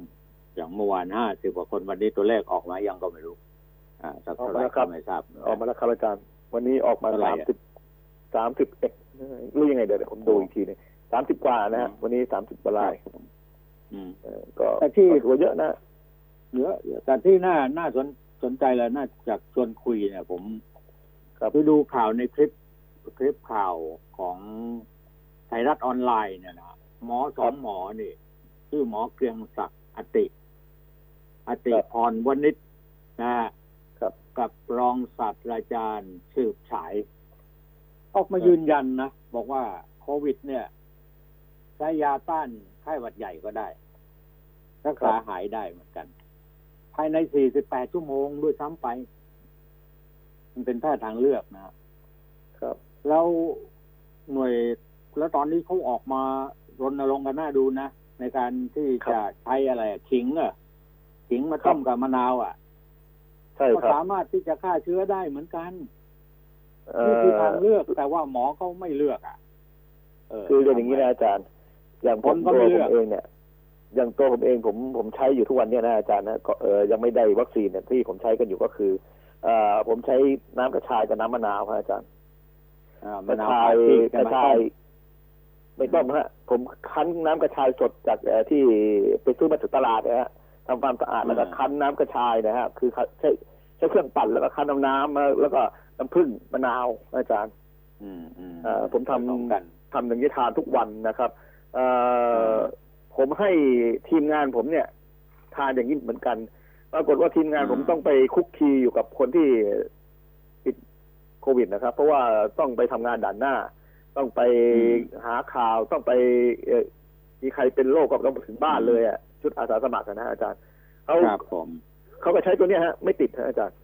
Speaker 1: อย่างเมื่อวานห้าสิบกว่าคนวันนี้ตัวเลขออกมายังก็ไม่รู้ อ่าสักเท่าไหร่ก็ไม่ทราบ
Speaker 5: ออกมาแล้วครับอาจารย์ วันนี้ออกมา
Speaker 1: เท่าไหร่
Speaker 5: สาม
Speaker 1: อะ
Speaker 5: สิบสามสิบเอ็ดรู้ยังไงเดี๋ยวเดี๋ยวผมดูอีกทีหนึงสามสิบกว่านะฮะ
Speaker 1: อืม
Speaker 5: วันนี้สามสิบกว่าลาย
Speaker 1: อืม
Speaker 5: เออก็
Speaker 1: แต่ที่
Speaker 5: ก็ถือว่าเยอะนะ
Speaker 1: เยอะเยอะแต่ที่น่าน่าสนสนใจเลยน่าจากชวนคุยเนี่ย ผม
Speaker 5: ครับ
Speaker 1: ไปดูข่าวในคลิปคลิปข่าวของไทยรัฐออนไลน์เนี่ยนะหมอสองหมอนี่ ชื่อหมอเกรียงศักดิ์อติ อติพรวณิชนะฮะ
Speaker 5: ครับ
Speaker 1: กับรองศาสตราจารย์สืบฉาย ออกมายืนยันนะ บอกว่าโควิด เนี่ยใช้ยาต้านไข้หวัดใหญ่ก็ได้ รักษาหายได้เหมือนกัน ภายใน 48 ชั่วโมงด้วยซ้ำไป มันเป็นแพทย์ทางเลือกนะ
Speaker 5: ครับ
Speaker 1: แล้วหน่วยแล้วตอนนี้เขาออกมารณรงค์กันน่าดูนะ ในการที่
Speaker 5: ครับ
Speaker 1: จะใช้อะไรอะขิงอะขิงมาต้มกับมะนาวอะ
Speaker 5: ใช่
Speaker 1: ก็
Speaker 5: ครับ
Speaker 1: สามารถที่จะฆ่าเชื้อได้เหมือนกัน
Speaker 5: เอ่
Speaker 1: นี่
Speaker 5: อ
Speaker 1: คือทางเลือกแต่ว่าหมอเขาไม่เลือกอะ
Speaker 5: คือเรียนอย่างนี้นะอาจารย์ อย่างผม
Speaker 1: ผมก็
Speaker 5: ตัว
Speaker 1: ไม่
Speaker 5: ผ
Speaker 1: เลือก
Speaker 5: มเองเนี่ย อย่างตัวผมเองผมผมใช้อยู่ทุกวันเนี่ยนะอาจารย์นะก็เออยังไม่ได้วัคซีนเนี่ยที่ผมใช้กันอยู่ก็คือเอ่อผมใช้น้ำกระชายกับน้ำมะนาวครับอาจารย์
Speaker 1: อ่ากมะ
Speaker 5: ระ
Speaker 1: นาว
Speaker 5: ชาย
Speaker 1: ที่
Speaker 5: ก
Speaker 1: จะ
Speaker 5: ระ
Speaker 1: มา
Speaker 5: ชา
Speaker 1: ต้
Speaker 5: ย
Speaker 1: ม
Speaker 5: ไม่ต้มฮะ ผมคั้นน้ำกระชายสดจากเอ่อที่ไปซื้อมาจากตลาดนะฮะทำความสะอาดแล้วก็คั้นน้ำกระชายนะฮะคือใช้ใช้เครื่องปั่นแล้วก็คั้นน้ำน้ำมาแล้วก็น้ำผึ้งมะนาวอาจารย์
Speaker 1: อืมอืม
Speaker 5: เอ่อผมทำ
Speaker 1: ผสกัน
Speaker 5: ทำอย่างนี้ทานทุกวันนะครับเอ่อผมให้ทีมงานผมเนี่ย ทานอย่างนี้เหมือนกันปรากฏว่าทีมงานผมต้องไปคุกคีอยู่กับคนที่ติดโควิดนะครับ เพราะว่าต้องไปทำงานด่านหน้า ต้องไปหาข่าวต้องไปเอ่อมีใครเป็นโรคก็ต้องถึงบ้านเลยอะชุดอาสาสมัครอะนะฮะอาจารย์เขา
Speaker 1: ครับผม
Speaker 5: เขาก็ใช้ตัวเนี้ยฮะ ไม่ติดฮะอาจารย์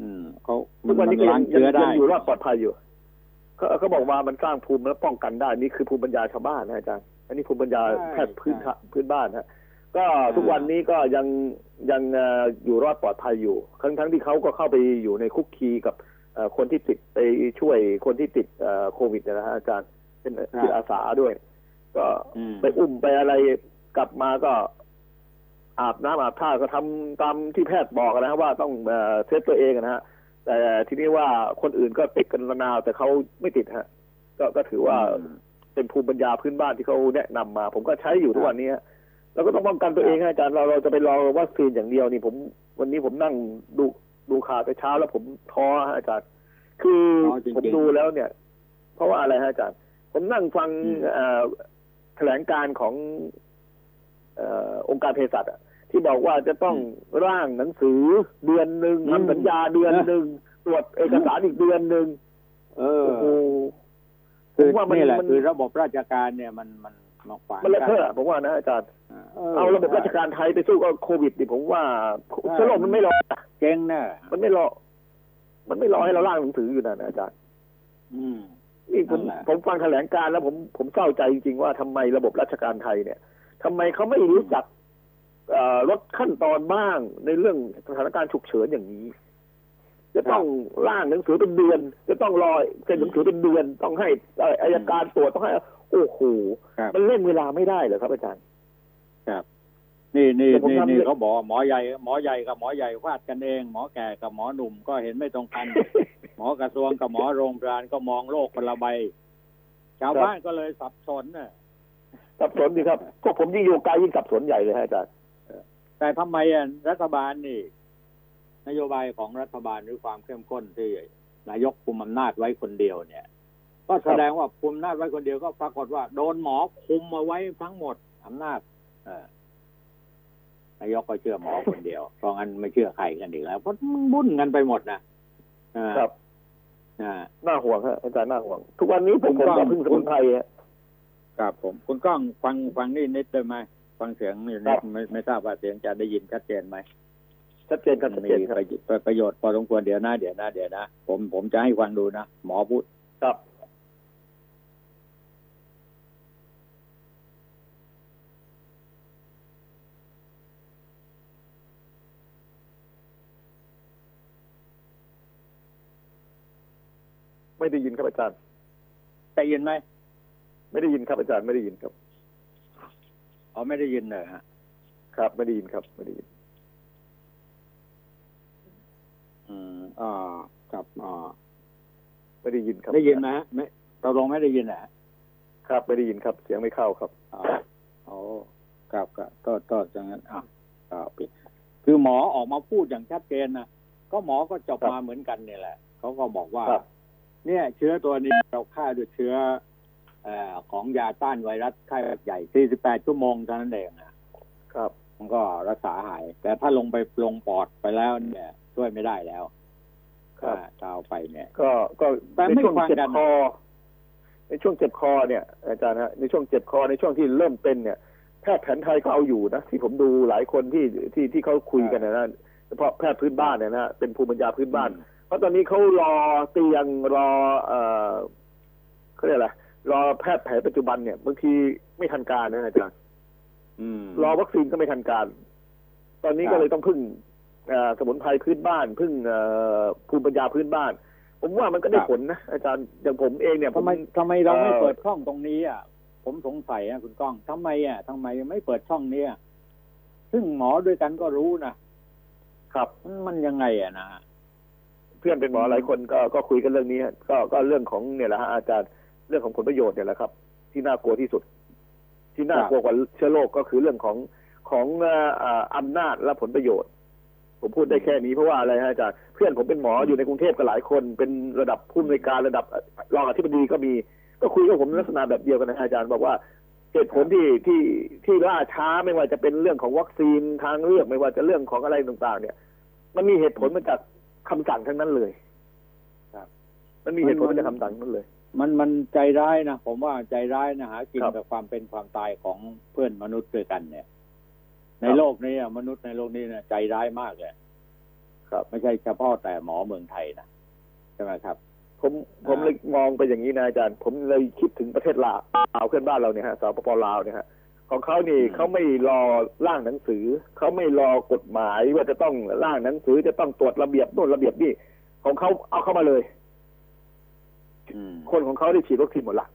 Speaker 1: อืมเขา
Speaker 5: ทุกวันนี้ก็
Speaker 1: มั
Speaker 5: ยัง
Speaker 1: ล้างเชื้อ
Speaker 5: ยัง
Speaker 1: ได้
Speaker 5: ยังอยู่รอดปลอดภัยอยู่เขาเขาบอกว่ามันสร้างภูมิและป้องกันได้นี่คือภูมิปัญญาชาวบ้านนะอาจารย์อันนี้ภูมิปัญญา
Speaker 1: ใช่
Speaker 5: แพทย์พื้น
Speaker 1: ใช่
Speaker 5: พื้นบ้านฮะก็ทุกวันนี้ก็ยังยังเอ่ออยู่รอดปลอดภัยอยู่ทั้งทั้งที่เขาก็เข้าไปอยู่ในคุกคีกับเอ่อ คนที่ติดไปช่วยคนที่ติดเอ่อโควิดนะฮะอาจารย์เป็นจิตอาสาด้วย ก็
Speaker 1: อืม
Speaker 5: ไปอุ้มไปอะไรกลับมาก็อาบน้ำอาบท่าก็ทำตามที่แพทย์บอกนะฮะว่าต้องเอ่อเซฟตัวเองนะฮะแต่ทีนี้ว่าคนอื่นก็ติดกันระนาวแต่เขาไม่ติดฮะ ก็ก็ถือว่า
Speaker 1: อืม
Speaker 5: เป็นภูมิปัญญาพื้นบ้านที่เขาแนะนำมา ผมก็ใช้อยู่ทุกวันนี้ฮะแล้วก็ต้องป้องกันตัวเองฮะอาจารย์เราเราจะไปรอวัคซีนอย่างเดียวนี่ผม วันนี้ผมนั่งดู ดูข่าวแต่เช้าแล้วผมท้อฮะอาจารย์ คือ
Speaker 1: ท้อจริงๆ
Speaker 5: ผมดูแล้วเนี่ย เพราะว่าอะไรฮะอาจารย์ ผมนั่งฟัง
Speaker 1: อืม
Speaker 5: เอ่อแถลงการของเอ่อองค์การเภสัชอะที่บอกว่าจะต้องร่างหนังสือเดือนหนึ่ง
Speaker 1: อืม
Speaker 5: ทำสัญญาเดือนหนึ่งตรวจเอกสารอีกเดือนหนึ่ง
Speaker 1: เออ
Speaker 5: โอ้โห
Speaker 1: คือ
Speaker 5: ผมว่ามัน
Speaker 1: นี่แหละ
Speaker 5: มัน
Speaker 1: คือระบบราชการเนี่ยมันมัน มาขวาง
Speaker 5: มันเลอะ
Speaker 1: กั
Speaker 5: เทอะผมว่านะอาจารย์
Speaker 1: เอ
Speaker 5: เอาระบบราชการไทยไปสู้กับโควิดดิผมว่า
Speaker 1: ใช่
Speaker 5: เชื้อโรคมันไม่รอ
Speaker 1: เจ๊งแน่
Speaker 5: มันไม่รอ มันไม่รอให้เราร่างหนังสืออยู่นะอาจารย์
Speaker 1: อืม
Speaker 5: นี่ผม
Speaker 1: นั่นแหละ
Speaker 5: ผมฟังแถลงการณ์แล้วผมผมเศร้าใจจริงๆว่าทำไมระบบราชการไทยเนี่ยทำไมเขาไม่รู้จักเอ่อลดขั้นตอนบ้างในเรื่องสถานการณ์ฉุกเฉินอย่างนี้ จะต้องร่างหนังสือเป็นเดือน จะต้องรอเซ็นหนังสือเป็นเดือน ต้องให้เอ่ออายการตรวจต้องให้ โอ้โห
Speaker 1: ครับ
Speaker 5: มันเล่นเวลาไม่ได้เหรอครับอาจารย์
Speaker 1: นี่นี่
Speaker 5: แต่ผม
Speaker 1: นี่
Speaker 5: ทำ
Speaker 1: นี่
Speaker 5: เลย
Speaker 1: เขาบอกว่าหมอใหญ่หมอใหญ่กับหมอใหญ่ฟาดกันเอง หมอแก่กับหมอหนุ่มก็เห็นไม่ตรงกัน หมอกระทรวงกับหมอโรงพยาบาลก็มองโลกคนละใบชาวบ้านก็เลยสับสนน่ะ
Speaker 5: สับสนดีครับพวกผมยิ่งอยู่ไกลยิ่งสับสนใหญ่เลยฮะอาจารย์
Speaker 1: แต่ทำไมอะรัฐบาลนี่ นโยบายของรัฐบาลหรือความเข้มข้นที่นายกคุมอำนาจไว้คนเดียวเนี่ย ก็แสดงว่าคุมอำนาจไว้คนเดียวก็ปรากฏว่า โดนหมอคุมมาไว้ทั้งหมดอำนาจเออนายกก็เชื่อหมอคนเดียวเพราะงั้นไม่เชื่อใครกันอีกแล้วเพราะมันบุ่นกันไปหมดนะอ่า
Speaker 5: ครับ
Speaker 1: อ่า
Speaker 5: น่าห่วงฮะอาจารย์น่าห่วง ทุกวันนี้ผม
Speaker 1: คุ
Speaker 5: ผม
Speaker 1: ณก้อง
Speaker 5: ก็พึ่งสมุนไพรฮะ
Speaker 1: ครับผมคุณก้องฟังฟังนี่นิดได้ไหมฟังเสียงนี่
Speaker 5: ครั
Speaker 1: นิด
Speaker 5: บ
Speaker 1: ไม่ไม่ทราบว่าเสียงจะได้ยินชัดเจนไหม
Speaker 5: ชัดเจนครับชัด
Speaker 1: มี
Speaker 5: เจนครับ
Speaker 1: ประโยชน์ประโยชน์พอสมควรเดี๋ยวนะเดี๋ยวนะเดี๋ยวนะผมผมจะให้ฟังดูนะหมอพูด
Speaker 5: ครับ ไม่ได้ยินครับอาจารย์
Speaker 1: ได้ยินไหม
Speaker 5: ไม่ได้ยินครับอาจารย์ไม่ได้ยินครับ
Speaker 1: อ๋อไม่ได้ยินเลยฮะ
Speaker 5: ครับ ไม่ได้ยินครับ ไม่ได้ยิน
Speaker 1: อืมอ่าครับอ่า
Speaker 5: ไม่ได้ยินครับ
Speaker 1: ได้ยินไหมฮะไม่ตกลงไม่ได้ยินนะฮะ
Speaker 5: ครับไม่ได้ยินครับ เสียงไม่เข้าครับ
Speaker 1: อ๋อโอ้ครับครับก็ก็อย่างนั้นอะอ่าปิดคือหมอออกมาพูดอย่างชัดเจนนะก็หมอก็จบ
Speaker 5: ครับ
Speaker 1: มาเหมือนกันเนี่ยแหละเขาก็บอกว่า
Speaker 5: ครับ
Speaker 1: เนี่ยเชื้อตัวนี้เราฆ่าด้วยเชื้อเอ่อของยาต้านไวรัสไข้หวัดใหญ่ 48 ชั่วโมงเท่านั้นเองนะครับ มันก็รักษาหาย แต่ถ้าลงไปลงปอดไปแล้วเนี่ย ช่วยไม่ได้แล้ว
Speaker 5: ครับ
Speaker 1: ถ้าถ้าเอาไปเนี่ย
Speaker 5: ก็ก็
Speaker 1: แต่
Speaker 5: ใน
Speaker 1: ไม่
Speaker 5: ช่วง
Speaker 1: ฟัง
Speaker 5: เจ็บ
Speaker 1: กัน
Speaker 5: คอ ในช่วงเจ็บคอเนี่ย อาจารย์ฮะในช่วงเจ็บคอในช่วงที่เริ่มเป็นเนี่ยแพทย์แผนไทยก็เอาอยู่นะที่ผมดูหลายคนที่ที่ที่เขาคุยกันนะนะเฉพาะแพทย์พื้นบ้านเนี่ยนะเป็นภูมิปัญญาพื้นบ้านเพ ราะตอนนี้เขารอเตียงรอเอ่อเขาเรียกอะไรรอแพทย์แผนปัจจุบันเนี่ยบางทีไม่ทันการนะอาจารย์
Speaker 1: อืม
Speaker 5: รอวัคซีนก็ไม่ทันการ ตอนนี้
Speaker 1: ครับ
Speaker 5: ก็เลยต้องพึ่งเอ่อสมุนไพรพื้นบ้าน พึ่งเอ่อภูมิปัญญาพื้นบ้าน ผมว่ามันก็ได้ผลนะอาจารย์อย่างผมเองเนี่ยผ
Speaker 1: ทำไมทำไมเราไม่
Speaker 5: เอ่อ
Speaker 1: เปิดช่องตรงนี้อะผมสงสัยอะคุณก้องทำไมอะทำไมไม่เปิดช่องเนี้ยซึ่งหมอด้วยกันก็รู้นะครับ มันมันยังไงอะนะ
Speaker 5: เพื่อนเป็นหมอหลายคนก็ก็คุยกันเรื่องนี้ก็ก็เรื่องของเนี่ยแหละฮะอาจารย์เรื่องของผลประโยชน์เนี่ยแหละครับ ที่น่ากลัวที่สุด ที่น่ากลัวกว่าเชื้อโรคก็คือเรื่องของของอ่อเอ่ออำนาจและผลประโยชน์ ผมพูดได้แค่นี้เพราะว่าอะไรฮะอาจารย์เพื่อนผมเป็นหมออยู่ในกรุงเทพก็หลายคน เป็นระดับผู้อำนวยการระดับรองอธิบดีก็มี ก็คุยกับผมลักษณะแบบเดียวกันนะอาจารย์บอกว่าเหตุผลที่ที่ที่ล่าช้าไม่ว่าจะเป็นเรื่องของวัคซีนทางเลือกไม่ว่าจะเรื่องของอะไรต่าง ๆ เนี่ย มันมีเหตุผลมาจาก คำสั่งทั้งนั้นเลย
Speaker 1: ครับ
Speaker 5: มันมีเหตุผลมาจากคำสั่งทั้งนั้นเลย
Speaker 1: มันมันใจร้ายนะผมว่าใจร้ายนะหากิน
Speaker 5: ครับ
Speaker 1: กับความเป็นความตายของเพื่อนมนุษย์ด้วยกันเนี่ย ใน
Speaker 5: ครับ
Speaker 1: โลกนี้อะมนุษย์ในโลกนี้เนี่ยใจร้ายมากเลย
Speaker 5: ครับ
Speaker 1: ไม่ใช่เฉพาะแต่หมอเมืองไทยนะใช่ไหมครับ
Speaker 5: ผมผมเลยมองไปอย่างนี้นะอาจารย์ ผมเลยคิดถึงประเทศลาวลาวเพื่อนบ้านเราเนี่ยฮะสปปลาวเนี่ยฮะ ของเขานี่
Speaker 1: อืม
Speaker 5: เขาไม่รอร่างหนังสือเขาไม่รอกฎหมายว่าจะต้องร่างหนังสือจะต้องตรวจระเบียบโน่นระเบียบนี่ของเขาเอาเข้ามาเลย
Speaker 1: อืม
Speaker 5: คนของเขาได้ฉีดวัคซีนหมดละ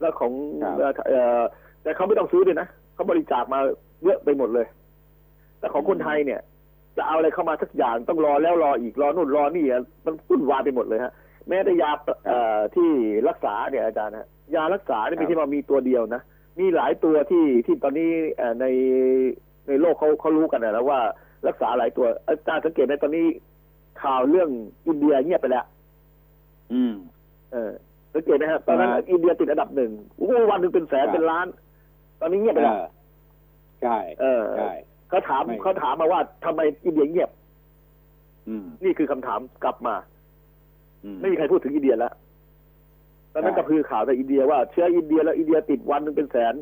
Speaker 5: แล้วของ
Speaker 1: ครับ
Speaker 5: เอ่อเอ่อแต่เขาไม่ต้องซื้อด้วยนะเขาบริจาคมาเยอะไปหมดเลยแต่ของคนไทยเนี่ย จะเอาอะไรเข้ามาสักอย่างต้องรอแล้วรออีกรอนู่นรอนี่อะมันวุ่นวายไปหมดเลยฮะ แม้แต่ยาเอ่อที่รักษาเนี่ยอาจารย์ฮะยารักษาเนี่ยไม่ใช่ว่ามีตัวเดียวนะ มีหลายตัวที่ที่ตอนนี้เอ่อในในโลกเขาเขารู้กันนะแล้วว่ารักษาหลายตัวอาจารย์สังเกตไหมตอนนี้ข่าวเรื่องอินเดียเงียบไปแล้ว
Speaker 1: อืม
Speaker 5: เออสังเกตไหมครับตอนนั้น
Speaker 1: อ่า
Speaker 5: อินเดียติดอันดับหนึ่งโอ้โหวันหนึ่งเป็นแสน
Speaker 1: ครับ
Speaker 5: เป็นล้าน ตอนนี้เงียบไป
Speaker 1: เอ
Speaker 5: แล้ว
Speaker 1: อใช่
Speaker 5: เออ
Speaker 1: ใช่
Speaker 5: เขาถาม
Speaker 1: ไม่
Speaker 5: เขาถามมาว่าทำไมอินเดียเงียบ
Speaker 1: อืม
Speaker 5: นี่คือคำถามกลับมา
Speaker 1: อืม
Speaker 5: ไม่มีใครพูดถึงอินเดียแล้วต อนนั้น
Speaker 1: ใช่
Speaker 5: ก็คือข่าวในอินเดียว่าเชื้ออินเดียแล้วอินเดียติดวันหนึ่งเป็นแสน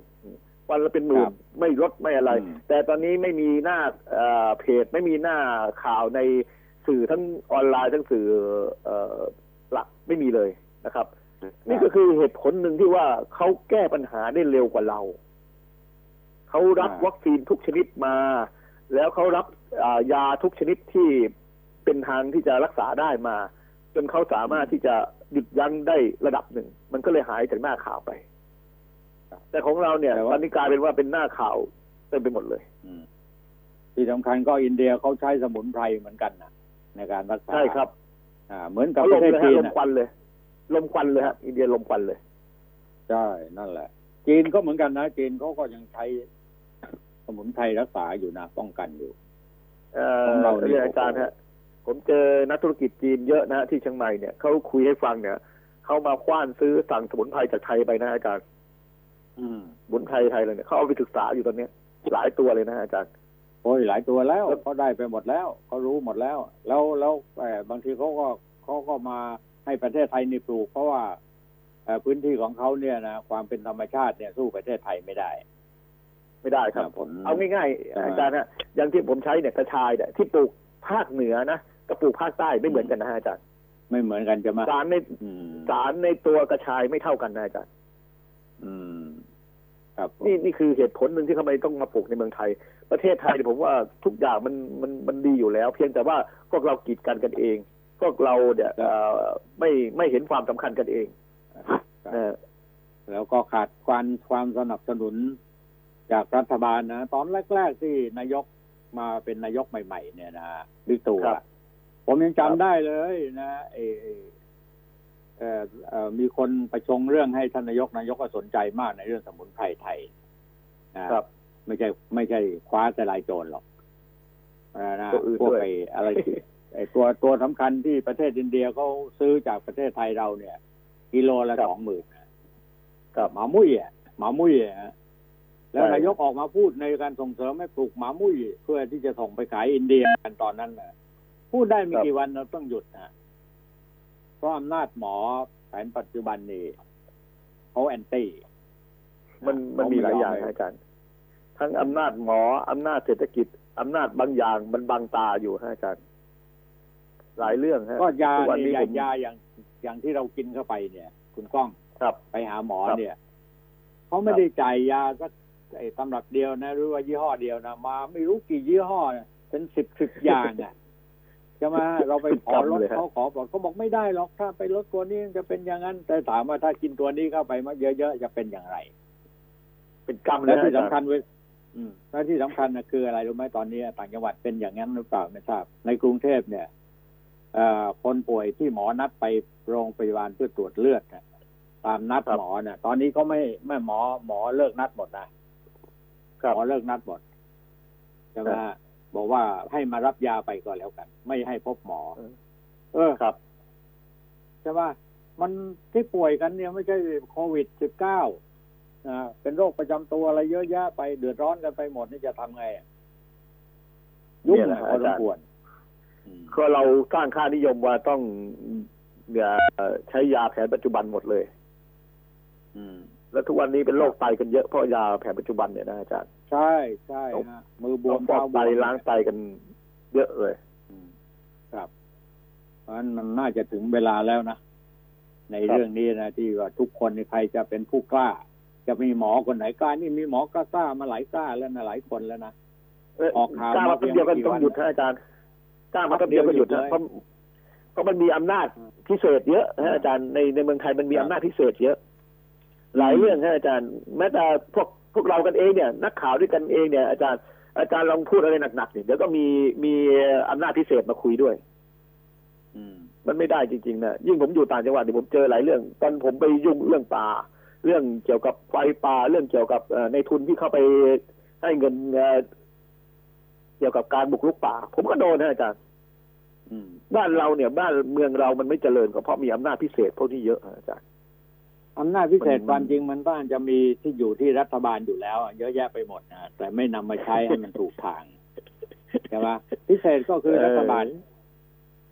Speaker 5: วันละเป็นหมื่
Speaker 1: คนรับ
Speaker 5: ไม่ลดไม่อะไร
Speaker 1: อืม
Speaker 5: แต่ตอนนี้ไม่มีหน้าเอ่อเพจไม่มีหน้าข่าวในสื่อทั้งออนไลน์ทั้งสื่อเอ่อหลักไม่มีเลยนะครับ นี่ก็คือเหตุผลหนึ่งที่ว่าเขาแก้ปัญหาได้เร็วกว่าเราเขารับ
Speaker 1: อ่า
Speaker 5: วัคซีนทุกชนิดมา แล้วเขารับอ่ายาทุกชนิดที่เป็นทางที่จะรักษาได้มา จนเขาสามารถที่จะ หยุดยั้งได้ระดับหนึ่ง มันก็เลยหายจากหน้าข่าวไป แต่ของเราเนี่ย
Speaker 1: แต่ว่า
Speaker 5: ตอนนี้กลายเป็นว่าเป็นหน้าข่าวเต็มไปหมดเลย
Speaker 1: อืมที่สำคัญก็อินเดียเขาใช้สมุนไพรเหมือนกันนะในการรักษา
Speaker 5: ใช่ครับ
Speaker 1: อ่า เหมือนกับ
Speaker 5: เขา
Speaker 1: ป
Speaker 5: ล
Speaker 1: ระ
Speaker 5: ม
Speaker 1: เทศ
Speaker 5: เลย
Speaker 1: จี
Speaker 5: ฮะ
Speaker 1: น
Speaker 5: ลม
Speaker 1: น่ะ
Speaker 5: ควันเลย ลมควันเลยฮะอินเดียลมควันเลย
Speaker 1: ใช่นั่นแหละ จีนก็เหมือนกันนะจีนเขาก็ยังใช้สมุนไพรรักษาอยู่นะป้องกันอยู่
Speaker 5: เอ่อ
Speaker 1: ของเรานี่
Speaker 5: เรียนอาจารย์ฮะ ผมเจอนักธุรกิจจีนเยอะนะที่เชียงใหม่เนี่ยเขาคุยให้ฟังเนี่ยเขามาคว้านซื้อสั่งสมุนไพรจากไทยไปนะอาจารย์
Speaker 1: อืม
Speaker 5: สมุนไพรไทยเลยเนี่ยเขาเอาไปศึกษาอยู่ตอนเนี้ยหลายตัวเลยนะอาจารย์
Speaker 1: โอ้ยหลายตัวแล้ว
Speaker 5: แล้ว
Speaker 1: เขาได้ไปหมดแล้วเขารู้หมดแล้ว แล้วแล้วเอ่อบางทีเขาก็เขาก็มาให้ประเทศไทยนี่ปลูก เพราะว่าเอ่อพื้นที่ของเขาเนี่ยนะความเป็นธรรมชาติเนี่ยสู้ประเทศไทยไม่ได้
Speaker 5: ไม่ได้ครับ
Speaker 1: ครับผม
Speaker 5: เอาง่าย
Speaker 1: ใช่
Speaker 5: ๆ
Speaker 1: ไหม
Speaker 5: อาจารย์ฮะอย่างที่ผมใช้เนี่ยกระชายเนี่ยที่ปลูกภาคเหนือนะ กับปลูกภาคใต้ไม่เหมือนกันนะฮะอาจารย์
Speaker 1: ไม่เหมือนกันจะมา
Speaker 5: สารใน
Speaker 1: อืม
Speaker 5: สารในตัวกระชายไม่เท่ากันนะอาจารย์
Speaker 1: อืมครับผม
Speaker 5: นี่นี่คือเหตุผลหนึ่งที่ทำไมต้องมาปลูกในเมืองไทย ประเทศไทยเนี่ยผมว่าทุกอย่างมันมันมันดีอยู่แล้ว เพียงแต่ว่าพวกเรากีดกันกันเองพวกเราเนี่ยเอ่อไม่ไม่เห็นความสำคัญกันเอง
Speaker 1: ครับ
Speaker 5: เออ
Speaker 1: แล้วก็ขาดความความสนับสนุนจากรัฐบาลนะ ตอนแรก ๆ ที่นายกมาเป็นนายกใหม่ ๆ เนี่ยนะบิ๊กตู่
Speaker 5: ครั
Speaker 1: อะ
Speaker 5: บ
Speaker 1: ผมยัง
Speaker 5: ครั
Speaker 1: จำ
Speaker 5: บ
Speaker 1: ได้เลยนะเออเอ่อเอ่อเอ่อมีคนประชงเรื่องให้ท่านนายกนายกก็สนใจมากในเรื่องสมุนไพรไทยนะครับ ไม่ใช่ไม่ใช่คว้าแต่ลายโจรหรอกเออนะ
Speaker 5: ตัวอื่น
Speaker 1: พวก
Speaker 5: ด้วย
Speaker 1: ไอ้อะไรที่ไอ้ตัวตัวสำคัญที่ประเทศอินเดียเขาซื้อจากประเทศไทยเราเนี่ย กิโลละสองหมื่น
Speaker 5: ครับ
Speaker 1: หมามุ้ยอะหมามุ้ยอะแล้ว
Speaker 5: ใช่
Speaker 1: นายกออกมาพูดในการส่งเสริมให้ปลูกหมามุ้ยเพื่อที่จะส่งไปขายอินเดียกันตอนนั้นนะ พูดได้ไม่กี่วันเราต้องหยุดนะเพราะอำนาจหมอแผนปัจจุบันนี่เขาแอนตี้
Speaker 5: มันมันมีหลายอย่าง
Speaker 1: เข
Speaker 5: นะ
Speaker 1: ไม่ม
Speaker 5: อาจารย์ทั้งอำนาจหมออำนาจเศรษฐกิจอำนาจบางอย่างมันบังตาอยู่ฮะอาจารย์หลายเรื่องฮะ
Speaker 1: ก็ยา
Speaker 5: ทุกวัน
Speaker 1: เนี่ย
Speaker 5: นี้
Speaker 1: ยา
Speaker 5: ผม
Speaker 1: ยาอย่างอย่างที่เรากินเข้าไปเนี่ย คุณก้อง
Speaker 5: ครับ
Speaker 1: ไปหาหมอ
Speaker 5: ครับ
Speaker 1: เนี่ยเขาไม่ได้จ่ายยาสักไอ้ตำรับเดียวนะ หรือว่ายี่ห้อเดียวนะมา ไม่รู้กี่ยี่ห้อนะเป็นสิบสิบอย่างอะ ใช่ไหมเราไปขอลด
Speaker 5: เลยฮะ
Speaker 1: เขาขอบอกเขาบอกไม่ได้หรอกถ้าไปลดตัวนี้จะเป็นอย่างนั้น แต่ถามว่าถ้ากินตัวนี้เข้าไปมาเยอะๆจะเป็นอย่างไร
Speaker 5: เป็นกรรมเล
Speaker 1: และ
Speaker 5: ยฮะ
Speaker 1: ที่
Speaker 5: อาจาร
Speaker 1: สำคัญ
Speaker 5: ย์
Speaker 1: เว้ยอืมและที่สำคัญนะคืออะไรรู้ไหมตอนนี้ต่างจังหวัดเป็นอย่างนั้นหรือเปล่าไม่ทราบ ในกรุงเทพเนี่ยเอ่อคนป่วยที่หมอนัดไปโรงพยาบาลเพื่อตรวจเลือดน่ะตามนัดหมอน่ะตอนนี้ก็ไม่ไม่หมอหมอเลิกนัดหมดนะหมอเลิกนัดหมดใช่ไหมฮะ บอกว่าให้มารับยาไปก็แล้วกัน ไม่ให้พบหมอ เออ
Speaker 5: ครับ
Speaker 1: ใช่ป่ะมันที่ป่วยกันเนี่ยไม่ใช่โควิดสิบเก้านะเป็นโรคประจำตัวอะไรเยอะแยะไปเดือดร้อนกันไปหมดนี่จะทำไงอะยุ่ง
Speaker 5: เนี่ยแห
Speaker 1: นะ
Speaker 5: ละ
Speaker 1: พอ
Speaker 5: อา
Speaker 1: ส
Speaker 5: จามรย์
Speaker 1: ควรอืม
Speaker 5: ก็เราสร้างค่านิยมว่าต้องเนี่ยใช้ยาแผนปัจจุบันหมดเลย
Speaker 1: อืม
Speaker 5: แล้วทุกวันนี้เป็นโรคไตกันเยอะเพราะยาแผนปัจจุบันเนี่ยนะอาจารย์
Speaker 1: ใช่ใช่ฮะมือบวม
Speaker 5: ฟอก
Speaker 1: เท้าบ
Speaker 5: ไต
Speaker 1: วม
Speaker 5: ล้างไตกันเยอะเลย
Speaker 1: อืมครับเพราะฉะนั้นมันน่าจะถึงเวลาแล้วนะใน
Speaker 5: ครับ
Speaker 1: เรื่องนี้นะที่ว่าทุกคนนี่ใครจะเป็นผู้กล้า จะมีหมอคนไหนกล้านี่มีหมอกล้าๆมาหลายกล้าแล้วนะหลายคนแล้วนะ
Speaker 5: เอ้ย
Speaker 1: ออกข่าว
Speaker 5: กล้ามา
Speaker 1: มาเพียง
Speaker 5: แป๊บเดียวก็
Speaker 1: ไม่กี่
Speaker 5: ต้อง
Speaker 1: วัน
Speaker 5: หยุดนะอาจารย์กล้ามาแป๊บเดียวก็หยุด
Speaker 1: แป๊บเดียวหยุด
Speaker 5: นะ
Speaker 1: เลย
Speaker 5: เพราะเพราะมันมีอำนาจพิเศษเยอะนะอาจารย์ในในเมืองไทยมันมี
Speaker 1: ครับ
Speaker 5: อำนาจพิเศษเยอะ หลายเรื่องนะอาจารย์แม้แต่พวก พวกเรากันเองเนี่ย นักข่าวด้วยกันเองเนี่ย อาจารย์อาจารย์ลองพูดอะไรหนักๆเนี่ยเดี๋ยวก็มีมีอำนาจพิเศษมาคุยด้วย
Speaker 1: อืม
Speaker 5: มันไม่ได้จริงๆนะยิ่งผมอยู่ต่างจังหวัดเนี่ยผมเจอหลายเรื่อง ตอนผมไปยุ่งเรื่องป่า เรื่องเกี่ยวกับไฟป่า เรื่องเกี่ยวกับเอ่อในทุนที่เข้าไปให้เงินเอ่อเกี่ยวกับการบุกรุกป่า ผมก็โดนนะอาจารย์
Speaker 1: อืม
Speaker 5: บ้านเราเนี่ย บ้านเมืองเรามันไม่เจริญก็เพราะมีอำนาจพิเศษพวกนี้เยอะนะอาจารย์
Speaker 1: อำนาจพิเศษ
Speaker 5: มัน
Speaker 1: ความจริงมันบ้านจะมีที่อยู่ที่รัฐบาลอยู่แล้วอะเยอะแยะไปหมดนะแต่ไม่นำมาใช้ให้มันถูกทางใช่ไหมพิเศษก็คือรัฐบาล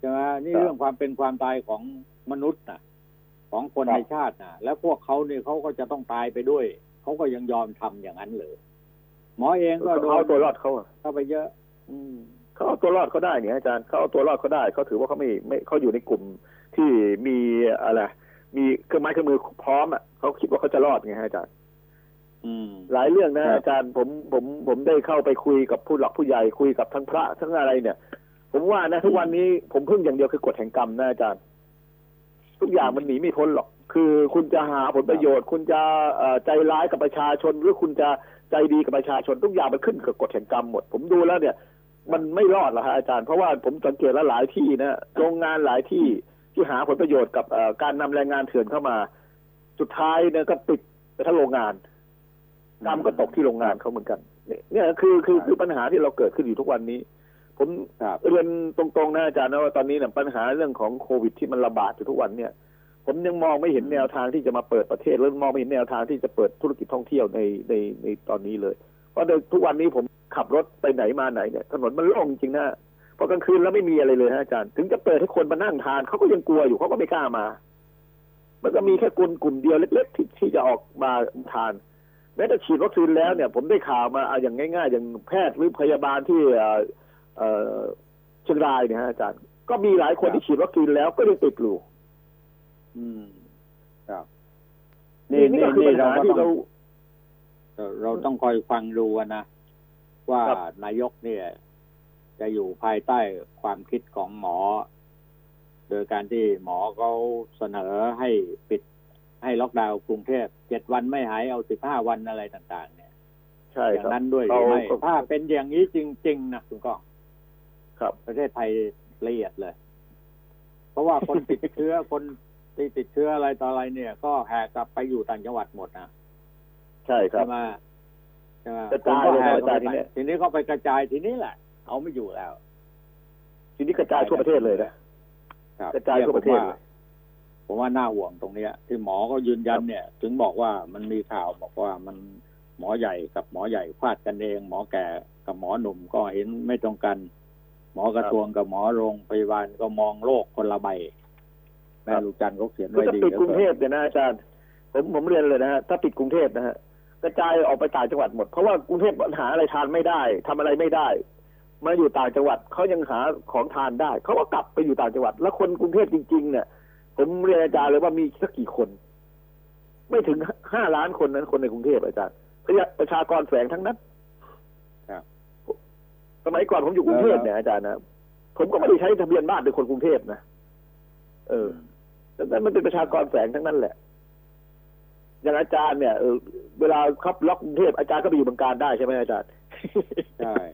Speaker 1: ใช่ไหมนี่เรื่องความเป็นความตายของมนุษย์นะของคนในชาตินะแล้วพวกเขาเนี่ยเขาก็จะต้องตายไปด้วยเขาก็ยังยอมทำอย่างนั้นเลยหมอเองก็โด
Speaker 5: เขา
Speaker 1: น
Speaker 5: เอาตัวรอดเขาอะ
Speaker 1: เข้าไปเยอะ อืม
Speaker 5: เขาเอาตัวรอดเขาได้เนี่ยอาจารย์เขาเอาตัวรอดเขาได้เขาถือว่าเขาไม่ไม่เขาอยู่ในกลุ่มที่มีอะไร มีเครื่องไม้เครื่องมือพร้อมอะเขาคิดว่าเขาจะรอดไงฮะอาจารย์
Speaker 1: อืม
Speaker 5: หลายเรื่องนะครับอาจารย์ผมผมผมได้เข้าไปคุยกับผู้หลักผู้ใหญ่คุยกับทั้งพระทั้งอะไรเนี่ย ผมว่านะทุกวันนี้ผมพึ่งอย่างเดียวคือกฎแห่งกรรมนะอาจารย์ ทุกอย่างมันหนีไม่พ้นหรอก คือคุณจะหาผลประโยชน์ คุณจะเอ่อใจร้ายกับประชาชน หรือคุณจะใจดีกับประชาชนทุกอย่างมันขึ้นกับกฎแห่งกรรมหมด ผมดูแล้วเนี่ย มันไม่รอดหรอกฮะอาจารย์เพราะว่าผมสังเกตแล้วหลายที่นะโรงงานหลายที่ ที่หาผลประโยชน์กับการนำแรงงานเถื่อนเข้ามา สุดท้ายเนี่ยก็ปิดไปทั้งโรงงานกรรมก็ตกที่โรงงานเขาเหมือนกัน เนี่ยคือคือคือปัญหาที่เราเกิดขึ้นอยู่ทุกวันนี้ ผมเรียนตรงๆนะอาจารย์นะว่าตอนนี้เนี่ยปัญหาเรื่องของโควิดที่มันระบาดอยู่ทุกวันเนี่ย ผมยังมองไม่เห็นแนวทางที่จะมาเปิดประเทศแล้วมองไม่เห็นแนวทางที่จะเปิดธุรกิจท่องเที่ยวในในในตอนนี้เลย เพราะทุกวันนี้ผมขับรถไปไหนมาไหนเนี่ยถนนมันโล่งจริงๆนะ พอกลางคืนแล้วไม่มีอะไรเลยฮะอาจารย์ ถึงจะเปิดให้คนมานั่งทานเขาก็ยังกลัวอยู่เขาก็ไม่กล้ามา มันก็มีแค่กลุ่มกลุ่มเดียวเล็กๆที่ที่จะออกมาทานแม้แต่ฉีดวัคซีนแล้วเนี่ย ผมได้ข่าวมาเอาอย่างง่าย ๆ อย่างแพทย์หรือพยาบาลที่เอ่อเอ่อเชียงรายเนี่ยฮะอาจารย์ ก็มีหลายคนที่ฉีดวัคซีนแล้วก็ยังติดอยู่
Speaker 1: อืมครับ
Speaker 5: นี่
Speaker 1: นี่
Speaker 5: นี่
Speaker 1: นี่
Speaker 5: ก็คือ
Speaker 1: นี่
Speaker 5: ปัญ
Speaker 1: เรา
Speaker 5: หา
Speaker 1: ก็
Speaker 5: ที่
Speaker 1: ต้อง
Speaker 5: เรา
Speaker 1: เราต้องคอยฟังดูอะนะว่า
Speaker 5: ครับ
Speaker 1: นายกเนี่ย จะอยู่ภายใต้ความคิดของหมอ โดยการที่หมอเขาเสนอให้ปิดให้ล็อกดาวน์กรุงเทพเจ็ดวันไม่หายเอาสิบห้าวันอะไรต่าง ๆ เนี่ย
Speaker 5: ใช่
Speaker 1: อย่า
Speaker 5: ครั
Speaker 1: ง
Speaker 5: บ
Speaker 1: นั้นด้วยหรือไม่
Speaker 5: เรา
Speaker 1: ถ้าเป็นอย่างนี้จริง ๆ นะคุณก้อง
Speaker 5: ครับ
Speaker 1: ประเทศไทยละเอียดเลย เพราะว่าคนติดเชื้อคนที่ติดเชื้ออะไรต่ออะไรเนี่ย ก็แหกกลับไปอยู่ต่างจังหวัดหมดนะ
Speaker 5: ใช่ครับ
Speaker 1: ใช่ไหมใช่ไหม
Speaker 5: กระจาย
Speaker 1: คนก็
Speaker 5: เลย
Speaker 1: แห
Speaker 5: นะ
Speaker 1: ก
Speaker 5: กระจาย
Speaker 1: เข้าไป
Speaker 5: ทีเนี้ย
Speaker 1: ทีนี้ก็ไปกระจายทีนี้แหละ เอาไม่อยู่แล้ว
Speaker 5: ทีนี้กระจายทั่วประเทศเลยนะ
Speaker 1: ครับ
Speaker 5: กระจายทั่วประเทศ
Speaker 1: นี่ผม
Speaker 5: เล
Speaker 1: ว่ายผมว่าน่าห่วงตรงเนี้ย ที่หมอก็ยืนยันเนี่ย ถึงบอกว่ามันมีข่าวบอกว่ามันหมอใหญ่กับหมอใหญ่ฟาดกันเอง หมอแก่กับหมอหนุ่มก็เห็นไม่ตรงกัน หมอกระทรวงกับหมอโรงพยาบาลก็มองโลกคนละใบแม่
Speaker 5: ครับ
Speaker 1: ลูกจันทร์เขาเขียน
Speaker 5: คือ
Speaker 1: ไว้
Speaker 5: ถ้า
Speaker 1: ดี
Speaker 5: ปิด
Speaker 1: หลือก
Speaker 5: รุง
Speaker 1: กิน
Speaker 5: เทพเนี่ยนะอาจารย์ผมผมเรียนเลยนะฮะถ้าปิดกรุงเทพนะฮะกระจายออกไปต่างจังหวัดหมด เพราะว่ากรุงเทพหาอะไรทานไม่ได้ทำอะไรไม่ได้ มาอยู่ต่างจังหวัดเขายังหาของทานได้เขาก็กลับไปอยู่ต่างจังหวัด แล้วคนกรุงเทพจริง ๆ เนี่ย ผมเรียนอาจารย์เลยว่ามีสักกี่คน ไม่ถึงห้าล้านคนนั้นคนในกรุงเทพอาจารย์ประชากรแฝงทั้งนั้น
Speaker 1: ครับ
Speaker 5: สมัยก่อนผมอยู่กรุงเทพเนี่ยอาจารย์นะผมก็ไม่ได้ใช้ทะเบียนบ้านเป็นคนกรุงเทพนะเออดังนั้นมันเป็นประชากรแฝงทั้งนั้นแหละ อย่างอาจารย์เนี่ยเออเวลาขับล็อกกรุงเทพอาจารย์ก็ไปอยู่เมืองการได้ใช่ไหมอาจารย์
Speaker 1: ใช่ใช่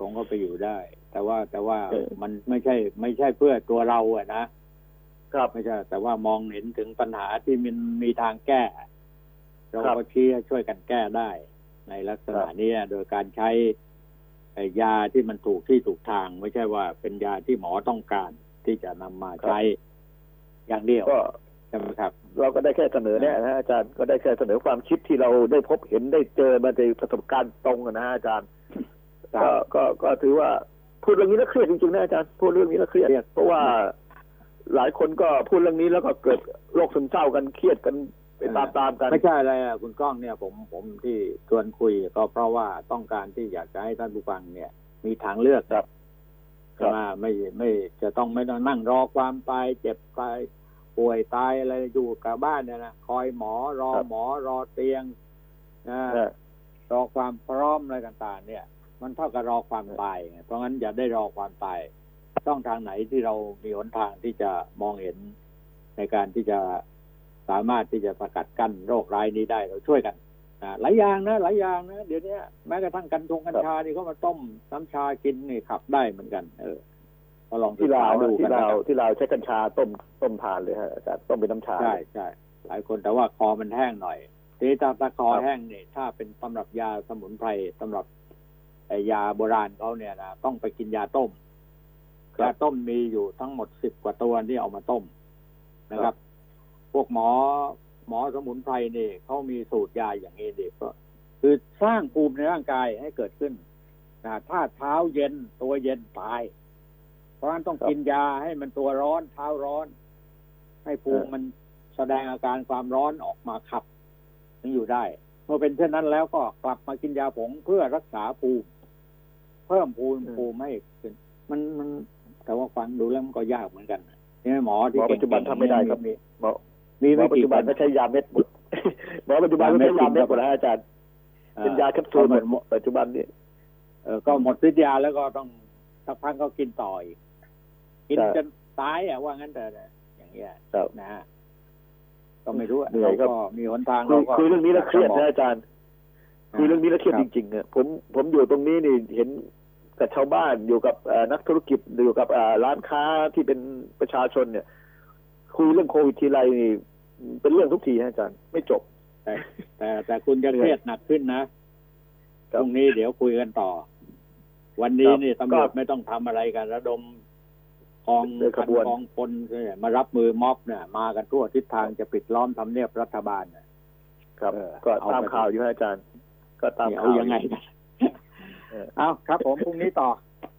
Speaker 1: ผมก็ไปอยู่ได้ แต่ว่าแต่ว่า
Speaker 5: เออ
Speaker 1: มันไม่ใช่ ไม่ใช่เพื่อตัวเราอะนะครับไม่ใช่ แต่ว่ามองเห็นถึงปัญหาที่มันมีทางแก้ เรา
Speaker 5: ครับ
Speaker 1: ก็ชี้ให้ช่วยกันแก้ได้ ในลักษณะ
Speaker 5: ครับ
Speaker 1: เนี้ยโดยการใช้ไอ้ยาที่มันถูกที่ถูกทาง ไม่ใช่ว่าเป็นยาที่หมอต้องการที่จะนำมาใช้อย่างเดียว
Speaker 5: ก็
Speaker 1: ใช่ไหมครับ
Speaker 5: เราก็ได้แค่เสนอแนะนะอาจารย์ก็ได้แค่เสนอความคิดที่เราได้พบเห็นได้เจอมาในประสบการณ์ตรงอะนะอาจารย์
Speaker 1: ครับ
Speaker 5: ก็ก็ก็ถือว่าพูดเรื่องนี้แล้วเครียดจริงๆนะอาจารย์พูดเรื่องนี้แล้วเครียด
Speaker 1: เครียด
Speaker 5: เพราะว่าหลายคนก็พูดเรื่องนี้แล้วก็เกิดโรคซึมเศร้ากันเครียดกันไปตามๆกัน
Speaker 1: ไม่ใช่อะไรอะคุณก้องเนี่ยผมผมที่ชวนคุยก็เพราะว่าต้องการที่อยากจะให้ท่านผู้ฟังเนี่ย มีทางเลือก
Speaker 5: ครับ
Speaker 1: ใช่ไหมไม่ไม่จะต้องไม่ต้องนั่งรอความตายเจ็บตายป่วยตายอะไรอยู่กับบ้านเนี่ยนะคอยหมอรอ
Speaker 5: ครับ
Speaker 1: หมอรอเตียงนะ
Speaker 5: นะ
Speaker 1: รอความพร้อมอะไรต่างๆเนี่ย มันเท่ากับรอความตายไงเพราะงั้นอย่าได้รอความตายต้องทางไหนที่เรามีหนทางที่จะมองเห็นในการที่จะสามารถที่จะสกัดกั้นโรคร้ายนี้ได้เราช่วยกันนะหลายอย่างนะหลายอย่างนะเดี๋ยวนี้แม้กระทั่งกัญชงกัญชานี่ก็มาต้มน้ำชากินนี่ขับได้เหมือนกัน เออก็ลองศึ
Speaker 5: ที่
Speaker 1: กษ
Speaker 5: ลาว
Speaker 1: ดู
Speaker 5: ที่
Speaker 1: กัน
Speaker 5: ลาว
Speaker 1: นะครับ
Speaker 5: ที่ลาวใช้กัญชาต้มต้มทานเลยฮะอาจารย์ต้มเป็นน้ำชา
Speaker 1: ใช่ใช่หลายคนแต่ว่าคอมันแห้งหน่อยทีนี้ถ้าถ้าคอ
Speaker 5: ครับ
Speaker 1: แห้งเนี่ยถ้าเป็นสำหรับยาสมุนไพรสำหรับไอ้ ยาโบราณเขาเนี่ยนะต้องไปกินยาต้ม
Speaker 5: ครับ
Speaker 1: ยาต้มมีอยู่ทั้งหมดสิบกว่าตัวที่เอามาต้มนะครับ พวกหมอหมอสมุนไพรนี่เขามีสูตรยาอย่างนี้ดีก็คือสร้างภูมิในร่างกายให้เกิดขึ้นนะถ้าเท้าเย็นตัวเย็นตาย เพราะฉะนั้นต้อง
Speaker 5: ครับ
Speaker 1: กินยาให้มันตัวร้อนเท้าร้อน ให้ภูมิ
Speaker 5: เออ
Speaker 1: มันแสดงอาการความร้อนออกมาขับ ถึงอยู่ได้ เมื่อเป็นเช่นนั้นแล้วก็กลับมากินยาผงเพื่อรักษาภูมิ เพิ่มภูมิภูมิให้ขึ้นมันมันแต่ว่าฟังดูแล้วมันก็ยากเหมือนกันนี่หมอที่
Speaker 5: หมอปัจจุบัน
Speaker 1: เก่งๆ
Speaker 5: ทำไม่ได้ครับ
Speaker 1: มี
Speaker 5: หมอ
Speaker 1: มี
Speaker 5: หมอ
Speaker 1: ไม่
Speaker 5: ปัจ
Speaker 1: กี่
Speaker 5: จุบัน
Speaker 1: คน
Speaker 5: ก็ใช้ยาเม็ดหมดหมอปัจจุบันก็ใช้ยาเม็ดหมดแล้วอาจารย์เป็นยาแคปซูลหมด
Speaker 1: หมด
Speaker 5: ปัจจุบันนี้
Speaker 1: เออก็หมดฤทธิ์ยาแล้วก็ต้องสักพักก็กินต่ออีกกิน
Speaker 5: ใช่
Speaker 1: จนตายอะว่างั้นแต่อย่างเงี้ย
Speaker 5: ครับ
Speaker 1: นะฮะก็ไม่รู้อะ
Speaker 5: เหนื่อยครับ
Speaker 1: เราก็มีหนทาง
Speaker 5: คุย
Speaker 1: เราก็
Speaker 5: คุยเรื่องนี้แล้วเครียด
Speaker 1: สม
Speaker 5: นะอาจารย์คุยเรื่องนี้แล้วเครียด
Speaker 1: ค
Speaker 5: จ
Speaker 1: บ
Speaker 5: ริงๆอะผมผมอยู่ตรงนี้นี่เห็น กับชาวบ้านอยู่กับเอ่อนักธุรกิจอยู่กับเอ่อร้านค้าที่เป็นประชาชนเนี่ย คุยเรื่องโควิดทีไรนี่เป็นเรื่องทุกทีฮะอาจารย์ไม่จบ
Speaker 1: แต่แต่แต่คุณจะเครียดหนักขึ้นนะพรุ่งนี้เดี๋ยวคุยกันต่อ วันนี้
Speaker 5: ครับ
Speaker 1: นี่ตำรวจ
Speaker 5: ก็
Speaker 1: ไม่ต้องทำอะไรกันระดมกอง
Speaker 5: เดินข
Speaker 1: พัน
Speaker 5: บวน
Speaker 1: กองพลเนี่ยมารับมือม็อบเนี่ย มากันทั่วทิศทางจะปิดล้อมทำเนียบรัฐบาลเนี่ย
Speaker 5: ครับ
Speaker 1: เออ
Speaker 5: ก็
Speaker 1: เอา
Speaker 5: ตาม
Speaker 1: ไป
Speaker 5: ข่าวอยู่ฮะอาจารย์ ก็ตาม
Speaker 1: เอา
Speaker 5: ข่าว
Speaker 1: ยังไงกัน
Speaker 5: เออ
Speaker 1: เอาครับ ผมพรุ่งนี้ต่อ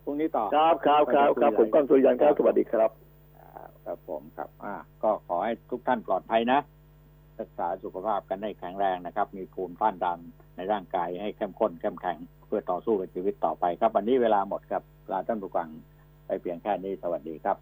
Speaker 1: พรุ่งนี้ต่อ
Speaker 5: ครับครับครับครับผมก้องสุริยันครับสวัสดีครับ
Speaker 1: ครับผมครับอ่าก็ขอให้ทุกท่านปลอดภัยนะ รักษาสุขภาพกันให้แข็งแรงนะครับ มีภูมิต้านทานในร่างกายให้เข้มข้นเข้มแข็งเพื่อต่อสู้กับชีวิตต่อไปครับ วันนี้เวลาหมดครับลาท่านผู้ฟังไปเพียงแค่นี้สวัสดีครับ